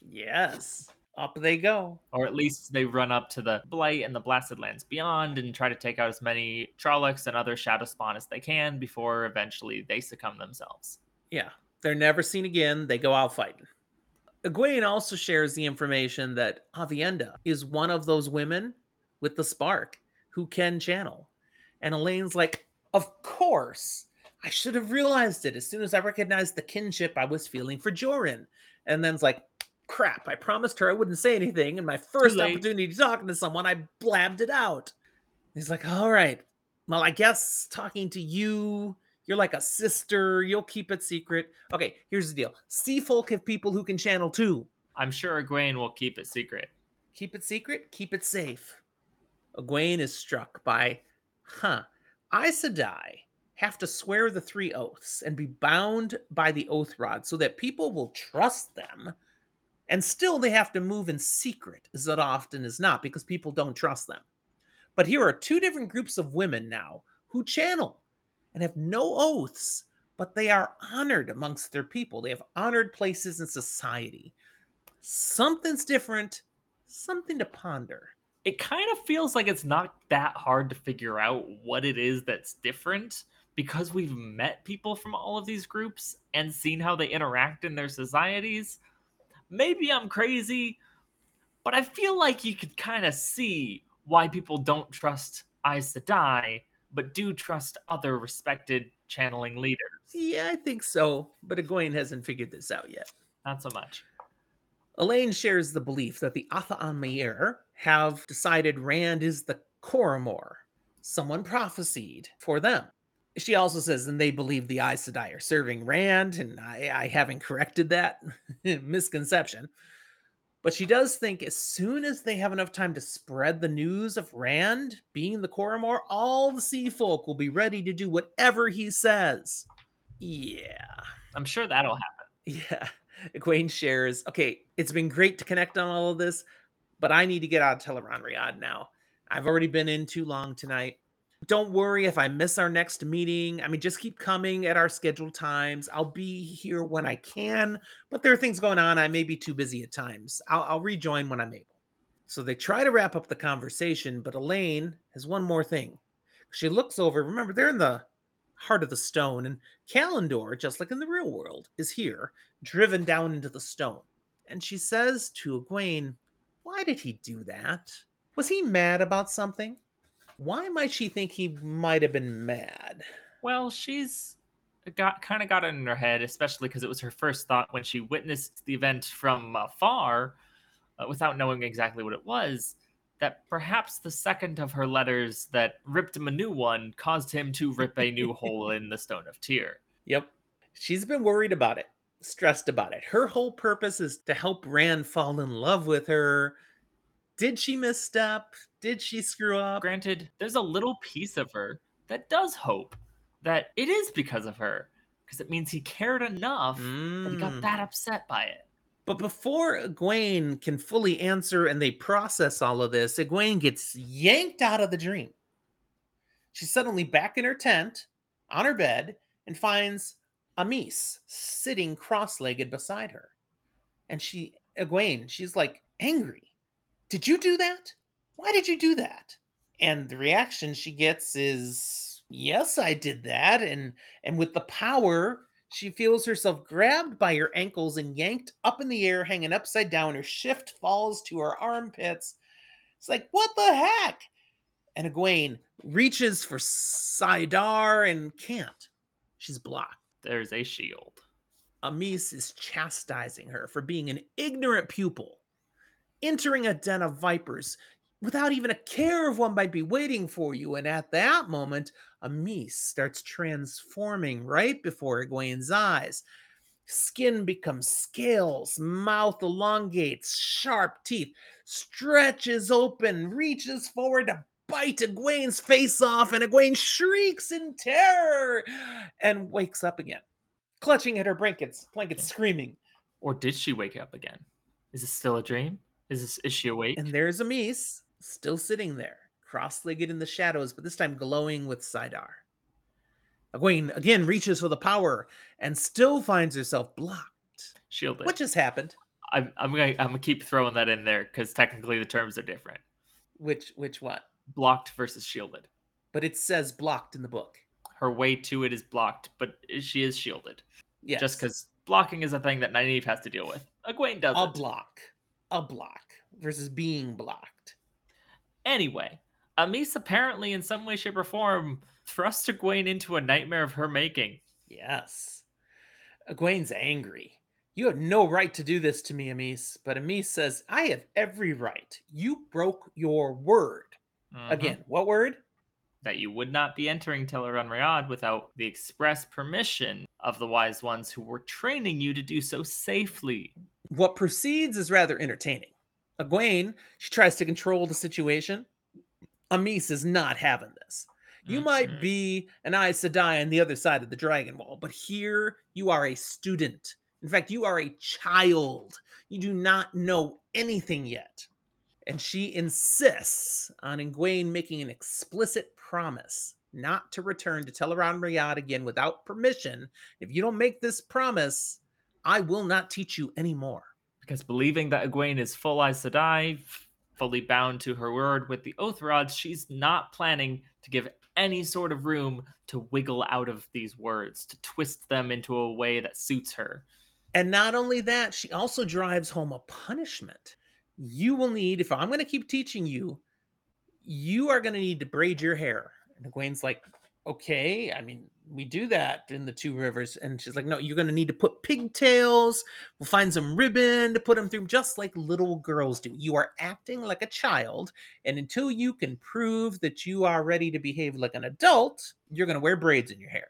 Speaker 2: Yes, up they go.
Speaker 1: Or at least they run up to the Blight and the Blasted Lands beyond and try to take out as many Trollocs and other Shadow Spawn as they can before eventually they succumb themselves.
Speaker 2: Yeah, they're never seen again. They go out fighting. Egwene also shares the information that Avienda is one of those women with the spark who can channel. And Elayne's like, Of course. I should have realized it as soon as I recognized the kinship I was feeling for Jorin. And then's like, crap, I promised her I wouldn't say anything. And my first opportunity talking to someone, I blabbed it out. He's like, all right. Well, I guess talking to you, you're like a sister. You'll keep it secret. Okay, here's the deal. Sea folk have people who can channel too.
Speaker 1: I'm sure Egwene will keep it secret.
Speaker 2: Keep it secret, keep it safe. Egwene is struck by, huh, Aes Sedai have to swear the three oaths and be bound by the oath rod so that people will trust them. And still they have to move in secret, as it often is not, because people don't trust them. But here are two different groups of women now who channel and have no oaths, but they are honored amongst their people. They have honored places in society. Something's different, something to ponder.
Speaker 1: It kind of feels like it's not that hard to figure out what it is that's different because we've met people from all of these groups and seen how they interact in their societies. Maybe I'm crazy, but I feel like you could kind of see why people don't trust Aes Sedai, but do trust other respected channeling leaders.
Speaker 2: Yeah, I think so, but Egwene hasn't figured this out yet.
Speaker 1: Not so much.
Speaker 2: Elayne shares the belief that the Atha'an Miere have decided Rand is the Coramoor. Someone prophesied for them. She also says, and they believe the Aes Sedai are serving Rand, and I, I haven't corrected that misconception. But she does think as soon as they have enough time to spread the news of Rand being the Coramoor, all the sea folk will be ready to do whatever he says. Yeah.
Speaker 1: I'm sure that'll happen.
Speaker 2: Yeah. Egwene shares, okay, it's been great to connect on all of this, but I need to get out of Tel'aran'rhiod now. I've already been in too long tonight. Don't worry if I miss our next meeting. I mean, just keep coming at our scheduled times. I'll be here when I can, but there are things going on. I may be too busy at times. I'll, I'll rejoin when I'm able. So they try to wrap up the conversation, but Elayne has one more thing. She looks over. Remember, they're in the heart of the stone, and Callandor, just like in the real world, is here, driven down into the stone. And she says to Egwene, Why did he do that? Was he mad about something? Why might she think he might have been mad?
Speaker 1: Well, she's got kind of got it in her head, especially because it was her first thought when she witnessed the event from afar, uh, without knowing exactly what it was. That perhaps the second of her letters that ripped him a new one caused him to rip a new hole in the Stone of Tear.
Speaker 2: Yep. She's been worried about it, stressed about it. Her whole purpose is to help Rand fall in love with her. Did she misstep? Did she screw up?
Speaker 1: Granted, there's a little piece of her that does hope that it is because of her, because it means he cared enough that he got
Speaker 2: Mm.
Speaker 1: that upset by it.
Speaker 2: But before Egwene can fully answer and they process all of this, Egwene gets yanked out of the dream. She's suddenly back in her tent, on her bed, and finds Amys sitting cross-legged beside her. And she, Egwene, she's like angry. Did you do that? Why did you do that? And the reaction she gets is, yes, I did that. And and with the power, she feels herself grabbed by her ankles and yanked up in the air, hanging upside down. Her shift falls to her armpits. It's like, what the heck? And Egwene reaches for saidar and can't. She's blocked.
Speaker 1: There's a shield.
Speaker 2: Amys is chastising her for being an ignorant pupil, entering a den of vipers without even a care of what might be waiting for you. And at that moment, Amys starts transforming right before Egwene's eyes. Skin becomes scales, mouth elongates, sharp teeth, stretches open, reaches forward to bite Egwene's face off, and Egwene shrieks in terror and wakes up again clutching at her blankets, blankets screaming.
Speaker 1: Or did she wake up again? Is this still a dream? Is this is she awake?
Speaker 2: And there's Amys still sitting there, cross-legged in the shadows, but this time glowing with saidar. Egwene again reaches for the power and still finds herself blocked.
Speaker 1: Shielded.
Speaker 2: What just happened?
Speaker 1: I'm, I'm gonna I'm gonna keep throwing that in there because technically the terms are different.
Speaker 2: Which which what?
Speaker 1: Blocked versus shielded.
Speaker 2: But it says blocked in the book.
Speaker 1: Her way to it is blocked, but she is shielded.
Speaker 2: Yes.
Speaker 1: Just because blocking is a thing that Nynaeve has to deal with. Egwene doesn't.
Speaker 2: a block. A block versus being blocked.
Speaker 1: Anyway, Amys apparently in some way, shape, or form thrust Egwene into a nightmare of her making.
Speaker 2: Yes. Egwene's angry. You have no right to do this to me, Amys. But Amys says, I have every right. You broke your word.
Speaker 1: Mhm.
Speaker 2: Again, what word?
Speaker 1: that you would not be entering Tel'aran'rhiod without the express permission of the wise ones who were training you to do so safely.
Speaker 2: What proceeds is rather entertaining. Egwene, she tries to control the situation. Amys is not having this. You might
Speaker 1: Mhm.
Speaker 2: be an Aes Sedai on the other side of the Dragon Wall, but here you are a student. In fact, you are a child. You do not know anything yet. And she insists on Egwene making an explicit promise not to return to Tel'aran'rhiod again without permission. If you don't make this promise, I will not teach you anymore.
Speaker 1: Because believing that Egwene is full Aes Sedai, fully bound to her word with the oath rods, she's not planning to give any sort of room to wiggle out of these words, to twist them into a way that suits her.
Speaker 2: And not only that, she also drives home a punishment. You will need, if I'm going to keep teaching you, you are going to need to braid your hair. And Egwene's like, okay, I mean, we do that in the two rivers. And she's like, no, you're going to need to put pigtails. We'll find some ribbon to put them through, just like little girls do. You are acting like a child. And until you can prove that you are ready to behave like an adult, you're going to wear braids in your hair.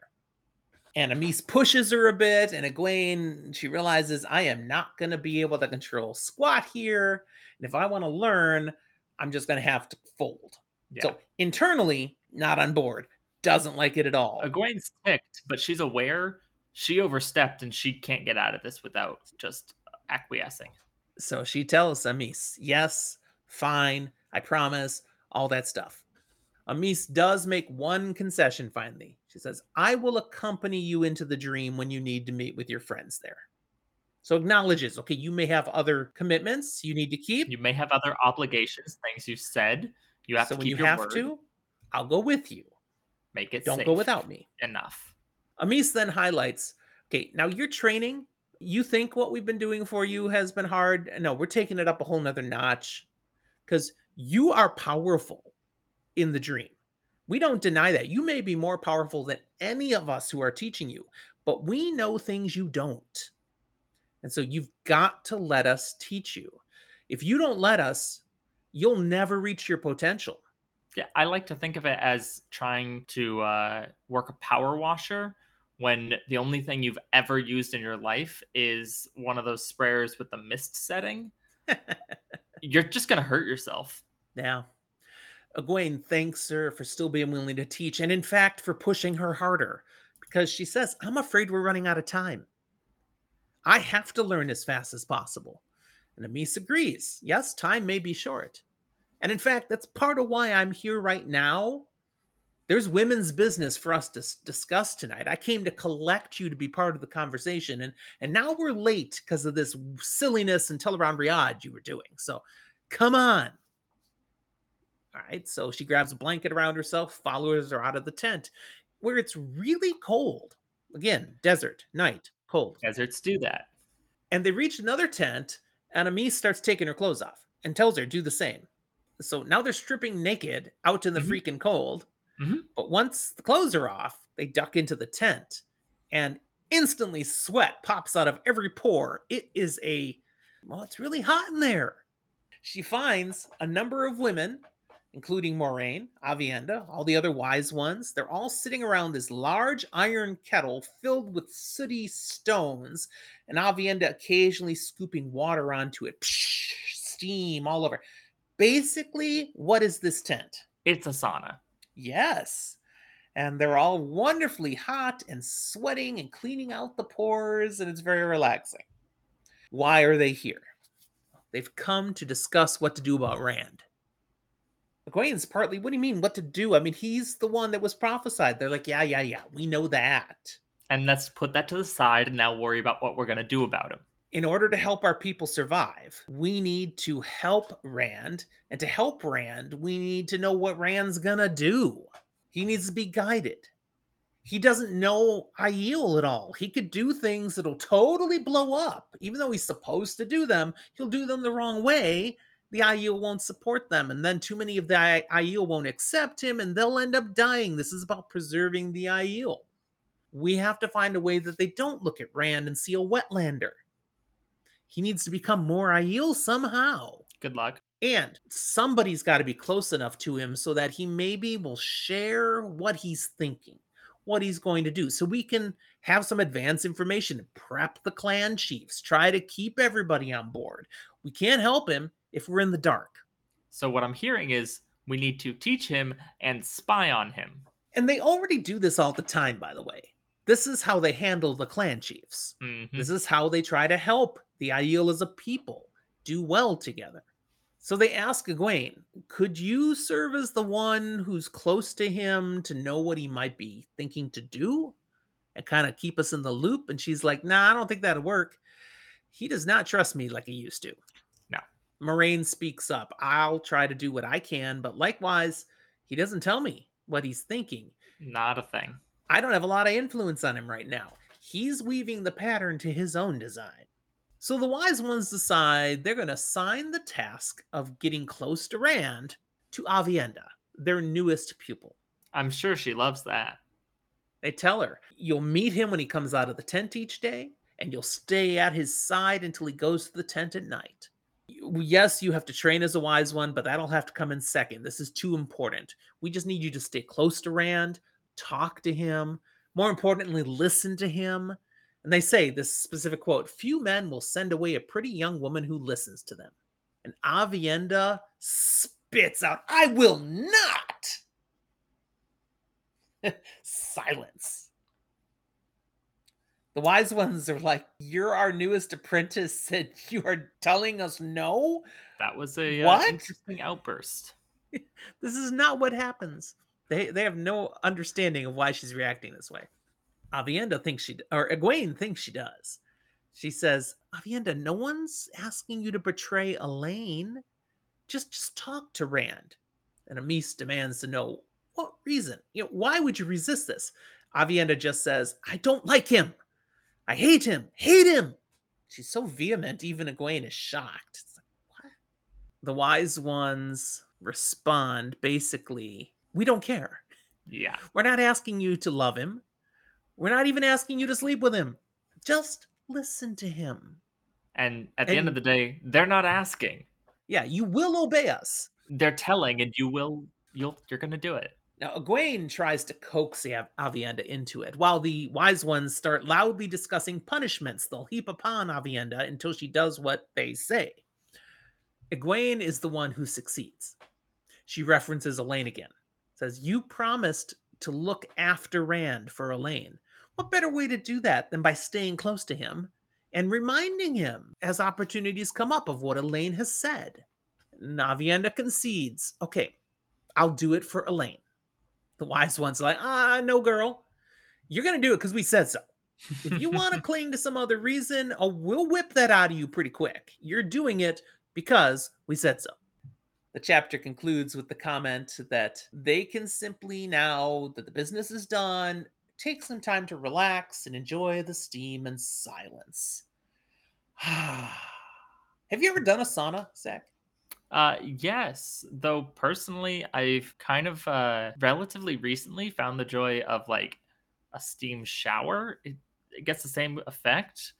Speaker 2: And Amys pushes her a bit, and Egwene, she realizes I am not going to be able to control squat here. And if I want to learn, I'm just going to have to fold.
Speaker 1: Yeah.
Speaker 2: So internally, not on board, doesn't like it at all.
Speaker 1: Egwene's ticked, but she's aware she overstepped and she can't get out of this without just acquiescing.
Speaker 2: So she tells Amys, yes, fine, I promise, all that stuff. Amys does make one concession finally. She says, I will accompany you into the dream when you need to meet with your friends there. So acknowledges, okay, you may have other commitments you need to keep.
Speaker 1: You may have other obligations, things you said. You have
Speaker 2: so
Speaker 1: to
Speaker 2: when
Speaker 1: keep
Speaker 2: you
Speaker 1: your
Speaker 2: have
Speaker 1: word.
Speaker 2: to, I'll go with you.
Speaker 1: Make it
Speaker 2: Don't
Speaker 1: safe
Speaker 2: go without me.
Speaker 1: enough.
Speaker 2: Amys then highlights, okay, now you're training. You think what we've been doing for you has been hard. No, we're taking it up a whole nother notch because you are powerful in the dream. We don't deny that. You may be more powerful than any of us who are teaching you, but we know things you don't. And so you've got to let us teach you. If you don't let us, you'll never reach your potential.
Speaker 1: Yeah, I like to think of it as trying to uh, work a power washer when the only thing you've ever used in your life is one of those sprayers with the mist setting. You're just going to hurt yourself.
Speaker 2: Yeah. Egwene thanks her for still being willing to teach, and in fact, for pushing her harder because she says, I'm afraid we're running out of time. I have to learn as fast as possible. And Amys agrees. Yes, time may be short. And in fact, that's part of why I'm here right now. There's women's business for us to s- discuss tonight. I came to collect you to be part of the conversation, and and now we're late because of this silliness and Tel'aran'rhiod you were doing. So, come on. All right. So she grabs a blanket around herself. Followers are out of the tent, where it's really cold. Again, desert, night, cold.
Speaker 1: Deserts do that.
Speaker 2: And they reach another tent, and Amys starts taking her clothes off and tells her do the same. So now they're stripping naked out in the
Speaker 1: Mhm.
Speaker 2: freaking cold.
Speaker 1: Mhm.
Speaker 2: But once the clothes are off, they duck into the tent, and instantly sweat pops out of every pore. It is a well, it's really hot in there. She finds a number of women, including Moiraine, Aviendha, all the other wise ones. They're all sitting around this large iron kettle filled with sooty stones, and Aviendha occasionally scooping water onto it. Psh, steam all over. Basically, what is this tent?
Speaker 1: It's a sauna.
Speaker 2: Yes. And they're all wonderfully hot and sweating and cleaning out the pores, and it's very relaxing. Why are they here? They've come to discuss what to do about Rand. Egwene's partly, what do you mean, what to do? I mean, he's the one that was prophesied. They're like, yeah, yeah, yeah, we know that.
Speaker 1: And let's put that to the side and now worry about what we're going to do about him.
Speaker 2: In order to help our people survive, we need to help Rand. And to help Rand, we need to know what Rand's gonna do. He needs to be guided. He doesn't know Aiel at all. He could do things that'll totally blow up. Even though he's supposed to do them, he'll do them the wrong way. The Aiel won't support them. And then too many of the Aiel won't accept him and they'll end up dying. This is about preserving the Aiel. We have to find a way that they don't look at Rand and see a wetlander. He needs to become more Aiel somehow.
Speaker 1: Good luck.
Speaker 2: And somebody's got to be close enough to him so that he maybe will share what he's thinking, what he's going to do, so we can have some advance information, prep the clan chiefs, try to keep everybody on board. We can't help him if we're in the dark.
Speaker 1: So, what I'm hearing is we need to teach him and spy on him.
Speaker 2: And they already do this all the time, by the way. This is how they handle the clan chiefs.
Speaker 1: Mhm.
Speaker 2: This is how they try to help the Aiel as a people do well together. So they ask Egwene, could you serve as the one who's close to him to know what he might be thinking to do and kind of keep us in the loop? And she's like, nah, I don't think that'll work. He does not trust me like he used to.
Speaker 1: No.
Speaker 2: Moiraine speaks up. I'll try to do what I can, but likewise, he doesn't tell me what he's thinking.
Speaker 1: Not a thing.
Speaker 2: I don't have a lot of influence on him right now. He's weaving the pattern to his own design. So the wise ones decide they're going to assign the task of getting close to Rand to Aviendha, their newest pupil.
Speaker 1: I'm sure she loves that.
Speaker 2: They tell her, You'll meet him when he comes out of the tent each day, and you'll stay at his side until he goes to the tent at night. Yes, you have to train as a wise one, but that'll have to come in second. This is too important. We just need you to stay close to Rand, talk to him, more importantly, listen to him. And they say this specific quote Few men will send away a pretty young woman who listens to them. And Aviendha spits out, I will not. Silence. The wise ones are like, You're our newest apprentice, and you are telling us no?
Speaker 1: That was a uh, interesting outburst.
Speaker 2: This is not what happens. They they have no understanding of why she's reacting this way. Aviendha thinks she or Egwene thinks she does. She says, Aviendha, no one's asking you to betray Elayne. Just just talk to Rand. And Amys demands to know what reason? You know, why would you resist this? Aviendha just says, I don't like him. I hate him. Hate him. She's so vehement, even Egwene is shocked. It's like, what? The wise ones respond basically, we don't care.
Speaker 1: Yeah.
Speaker 2: We're not asking you to love him. We're not even asking you to sleep with him. Just listen to him.
Speaker 1: And at the end of the day, they're not asking.
Speaker 2: Yeah, you will obey us.
Speaker 1: They're telling and you will you'll you're going to do it.
Speaker 2: Now, Egwene tries to coax Av- Aviendha into it, while the wise ones start loudly discussing punishments they'll heap upon Aviendha until she does what they say. Egwene is the one who succeeds. She references Elayne again. Says, You promised to look after Rand for Elayne. What better way to do that than by staying close to him and reminding him as opportunities come up of what Elayne has said? Navienda concedes, Okay, I'll do it for Elayne. The wise one's like, ah, no, girl. You're going to do it because we said so. If you want to cling to some other reason, oh, we'll whip that out of you pretty quick. You're doing it because we said so. The chapter concludes with the comment that they can simply, now that the business is done, take some time to relax and enjoy the steam and silence. Have you ever done a sauna, Zach?
Speaker 1: Uh, yes, though personally, I've kind of uh, relatively recently found the joy of like a steam shower. It, it gets the same effect,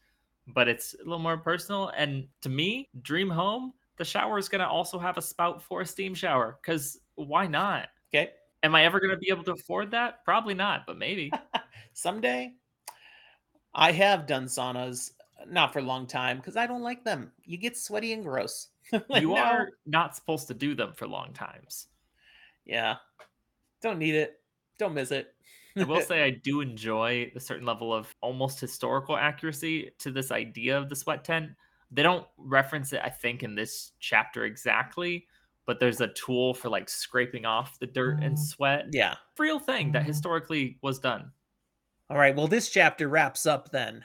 Speaker 1: but it's a little more personal. And to me, dream home, the shower is going to also have a spout for a steam shower because why not?
Speaker 2: Okay.
Speaker 1: Am I ever going to be able to afford that? Probably not, but maybe.
Speaker 2: Someday. I have done saunas, not for a long time because I don't like them. You get sweaty and gross.
Speaker 1: like, you no. are not supposed to do them for long times.
Speaker 2: Yeah. Don't need it. Don't miss it.
Speaker 1: I will say I do enjoy a certain level of almost historical accuracy to this idea of the sweat tent. They don't reference it, I think, in this chapter exactly, but there's a tool for like scraping off the dirt and mm. sweat.
Speaker 2: Yeah.
Speaker 1: Real thing that mm-hmm. historically was done.
Speaker 2: All right. Well, this chapter wraps up then.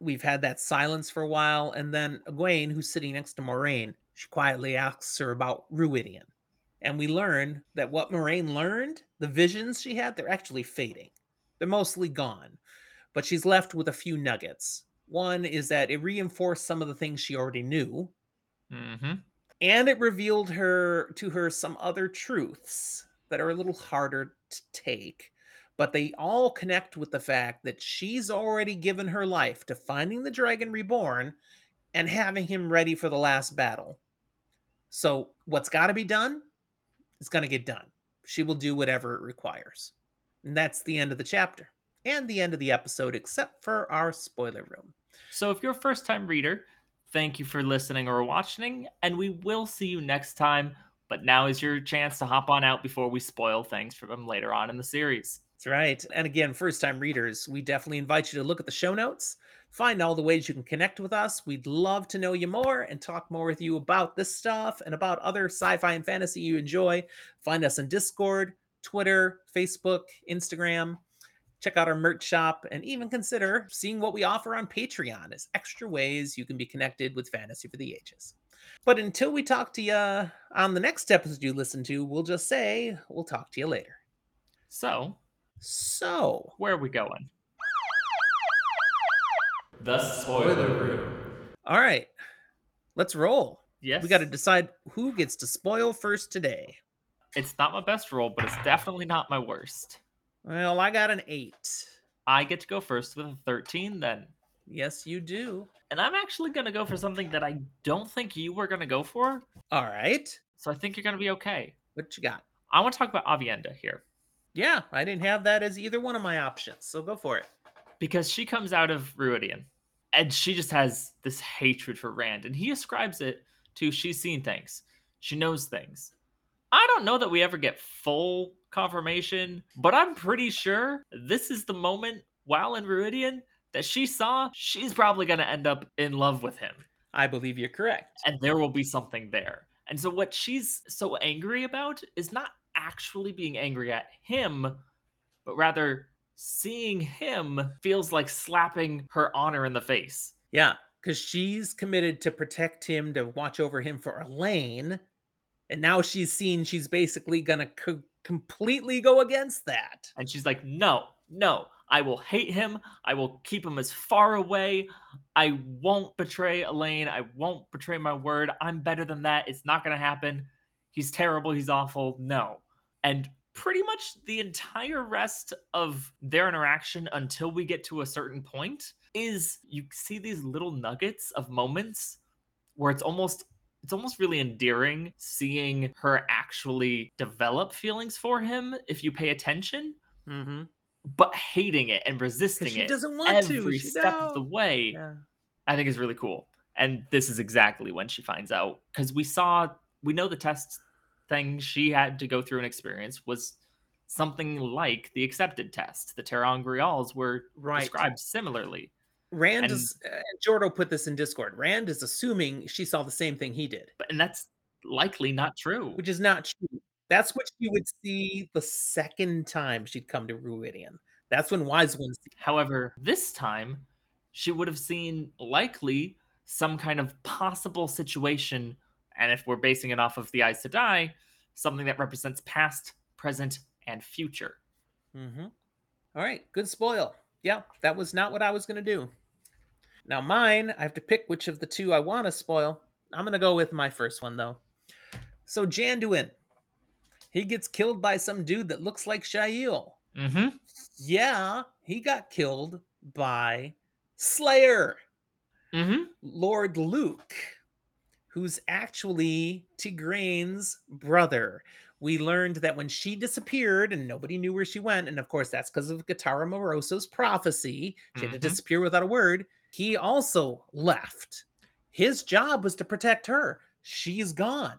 Speaker 2: We've had that silence for a while, and then Egwene, who's sitting next to Moiraine, she quietly asks her about Rhuidean. And we learn that what Moiraine learned, the visions she had, they're actually fading. They're mostly gone. But she's left with a few nuggets. One is that it reinforced some of the things she already knew.
Speaker 1: Mm-hmm.
Speaker 2: And it revealed her to her some other truths that are a little harder to take. But they all connect with the fact that she's already given her life to finding the dragon reborn and having him ready for the last battle. So what's got to be done is going to get done. She will do whatever it requires. And that's the end of the chapter and the end of the episode, except for our spoiler room.
Speaker 1: So if you're a first time reader, thank you for listening or watching, and we will see you next time. But now is your chance to hop on out before we spoil things from later on in the series.
Speaker 2: That's right. And again, first time readers, we definitely invite you to look at the show notes find all the ways you can connect with us. We'd love to know you more and talk more with you about this stuff and about other sci fi and fantasy you enjoy. Find us on Discord, Twitter, Facebook, Instagram. Check out our merch shop and even consider seeing what we offer on Patreon as extra ways you can be connected with Fantasy for the Ages. But until we talk to you on the next episode you listen to, we'll just say we'll talk to you later.
Speaker 1: So,
Speaker 2: so
Speaker 1: where are we going? The spoiler room.
Speaker 2: All right, let's roll.
Speaker 1: Yes.
Speaker 2: We got to decide who gets to spoil first today.
Speaker 1: It's not my best roll, but it's definitely not my worst.
Speaker 2: Well, I got an eight.
Speaker 1: I get to go first with a 13 then.
Speaker 2: Yes, you do.
Speaker 1: And I'm actually going to go for something that I don't think you were going to go for.
Speaker 2: All right.
Speaker 1: So I think you're going to be okay.
Speaker 2: What you got?
Speaker 1: I want to talk about Aviendha here.
Speaker 2: Yeah, I didn't have that as either one of my options. So go for it
Speaker 1: because she comes out of Rhuidean and she just has this hatred for Rand, and he ascribes it to she's seen things, she knows things. I don't know that we ever get full confirmation, but I'm pretty sure this is the moment while in Rhuidean that she saw she's probably going to end up in love with him.
Speaker 2: I believe you're correct.
Speaker 1: And there will be something there. And so, what she's so angry about is not actually being angry at him, but rather seeing him feels like slapping her honor in the face.
Speaker 2: Yeah, because she's committed to protect him, to watch over him for Elayne. And now she's seen she's basically gonna co- completely go against that.
Speaker 1: And she's like, no, no, I will hate him. I will keep him as far away. I won't betray Elayne. I won't betray my word. I'm better than that. It's not to happen. He's terrible. He's awful. No. And pretty much the entire rest of their interaction until we get to a certain point is you see these little nuggets of moments where it's almost it's almost really endearing seeing her actually develop feelings for him if you pay attention
Speaker 2: Mm-hmm.
Speaker 1: but hating it and resisting
Speaker 2: She
Speaker 1: it
Speaker 2: doesn't want
Speaker 1: every
Speaker 2: to. She
Speaker 1: step of the way
Speaker 2: Yeah.
Speaker 1: i think is really cool and this is exactly when she finds out because we saw we know the test thing she had to go through and experience was something like the accepted test the ter'angreals were
Speaker 2: Right.
Speaker 1: described similarly
Speaker 2: Rand
Speaker 1: And-
Speaker 2: is, uh, Jordo put this in Discord. Rand is assuming she saw the same thing he did,
Speaker 1: but and that's likely not true
Speaker 2: which is not true. That's what she would see the second time she'd come to Rhuidean. That's when Wise One. sees-
Speaker 1: However, this time she would have seen likely some kind of possible situation, and if we're basing it off of the Eyes to Die, something that represents past, present, and future.
Speaker 2: Mm-hmm. All right, good spoil. Yeah, that was not what I was gonna do. Now mine, I have to pick which of the two I want to spoil. I'm gonna go with my first one though. So Janduin, he gets killed by some dude that looks like Shaiel.
Speaker 1: Mm-hmm.
Speaker 2: Yeah, he got killed by Slayer,
Speaker 1: Mm-hmm.
Speaker 2: Lord Luc, who's actually Tigraine's brother. We learned that when she disappeared and nobody knew where she went, and of course that's because of Gitara Moroso's prophecy, she had to
Speaker 1: Mhm.
Speaker 2: disappear without a word. He also left. His job was to protect her. She's gone.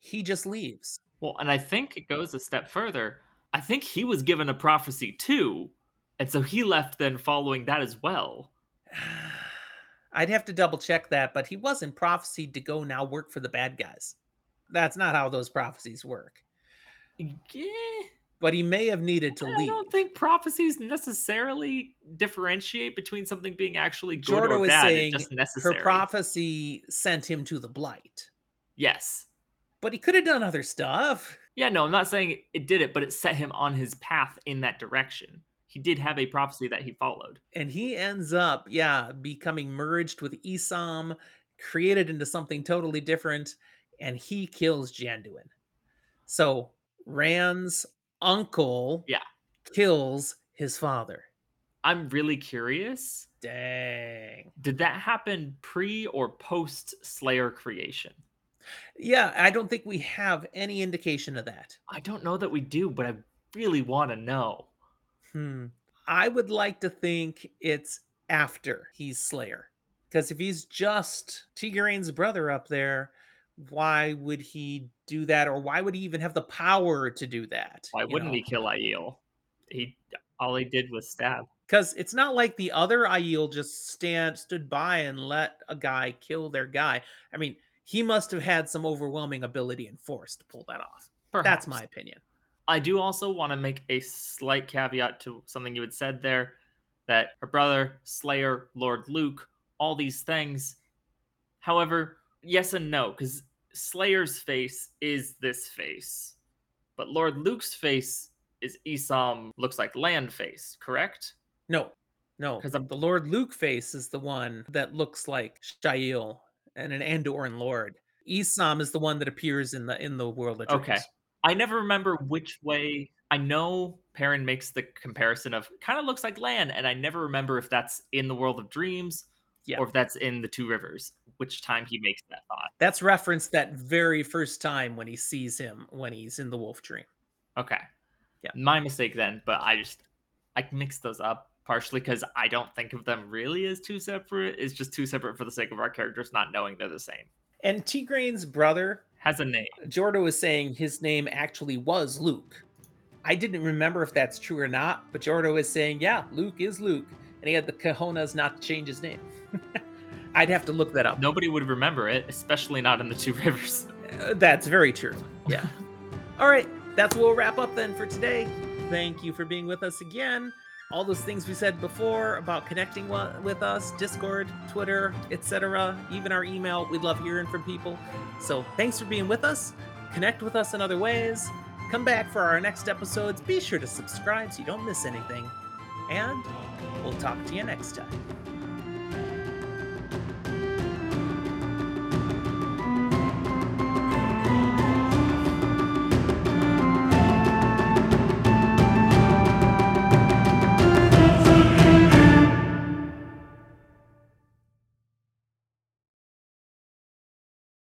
Speaker 2: He just leaves.
Speaker 1: Well, and I think it goes a step further. I think he was given a prophecy too, and so he left then following that as well.
Speaker 2: I'd have to double check that, but he wasn't prophesied to go now work for the bad guys. That's not how those prophecies work.
Speaker 1: Yeah,
Speaker 2: But he may have needed to
Speaker 1: I
Speaker 2: leave.
Speaker 1: I don't think prophecies necessarily differentiate between something being actually good
Speaker 2: Jordo
Speaker 1: or bad.
Speaker 2: saying
Speaker 1: it's just
Speaker 2: Her prophecy sent him to the blight.
Speaker 1: yes.
Speaker 2: But he could have done other stuff.
Speaker 1: Yeah, no, I'm not saying it did it, but it set him on his path in that direction. He did have a prophecy that he followed.
Speaker 2: And he ends up, yeah, becoming merged with Isam, created into something totally different, and he kills Janduin. So Rand's uncle
Speaker 1: Yeah.
Speaker 2: kills his father.
Speaker 1: I'm really curious.
Speaker 2: Dang.
Speaker 1: Did that happen pre or post Slayer creation?
Speaker 2: Yeah, I don't think we have any indication of that.
Speaker 1: I don't know that we do, but I really want to know.
Speaker 2: Hmm. I would like to think it's after he's Slayer. Because if he's just Tigraine's brother up there, why would he do that? Or why would he even have the power to do that?
Speaker 1: Why wouldn't he kill Aiel? He all he did was stab.
Speaker 2: Because it's not like the other Aiel just stand stood by and let a guy kill their guy. I mean, he must have had some overwhelming ability and force to pull that off.
Speaker 1: Perhaps.
Speaker 2: That's my opinion.
Speaker 1: I do also want to make a slight caveat to something you had said there that her brother, Slayer, Lord Luc, all these things. However, yes and no, because Slayer's face is this face, but Lord Luc's face is Isam looks like Rand face, correct?
Speaker 2: No, no, because the Lord Luc face is the one that looks like Shaiel and an Andoran Lord. Isam is the one that appears in the in the world of dreams.
Speaker 1: Okay. I never remember which way. I know Perrin makes the comparison of kind of looks like Rand, and I never remember if that's in the world of dreams
Speaker 2: Yeah.
Speaker 1: or if that's in the two rivers. Which time he makes that thought.
Speaker 2: That's referenced that very first time when he sees him when he's in the wolf dream.
Speaker 1: Okay.
Speaker 2: Yeah.
Speaker 1: My mistake then, but I just I mixed those up partially because I don't think of them really as two separate. It's just two separate for the sake of our characters not knowing they're the same.
Speaker 2: And Tigraine's brother,
Speaker 1: Has a name.
Speaker 2: Jordo is saying his name actually was Luc. I didn't remember if that's true or not, but Jordo is saying, yeah, Luc is Luc. And he had the cojones not to change his name. I'd have to look that up.
Speaker 1: Nobody would remember it, especially not in the two rivers.
Speaker 2: Uh, that's very true. Yeah. All right. That's what we'll wrap up then for today. Thank you for being with us again. All those things we said before about connecting with us, Discord, Twitter, etc., even our email—we'd love hearing from people. So thanks for being with us. Connect with us in other ways. Come back for our next episodes. Be sure to subscribe so you don't miss anything. And we'll talk to you next time.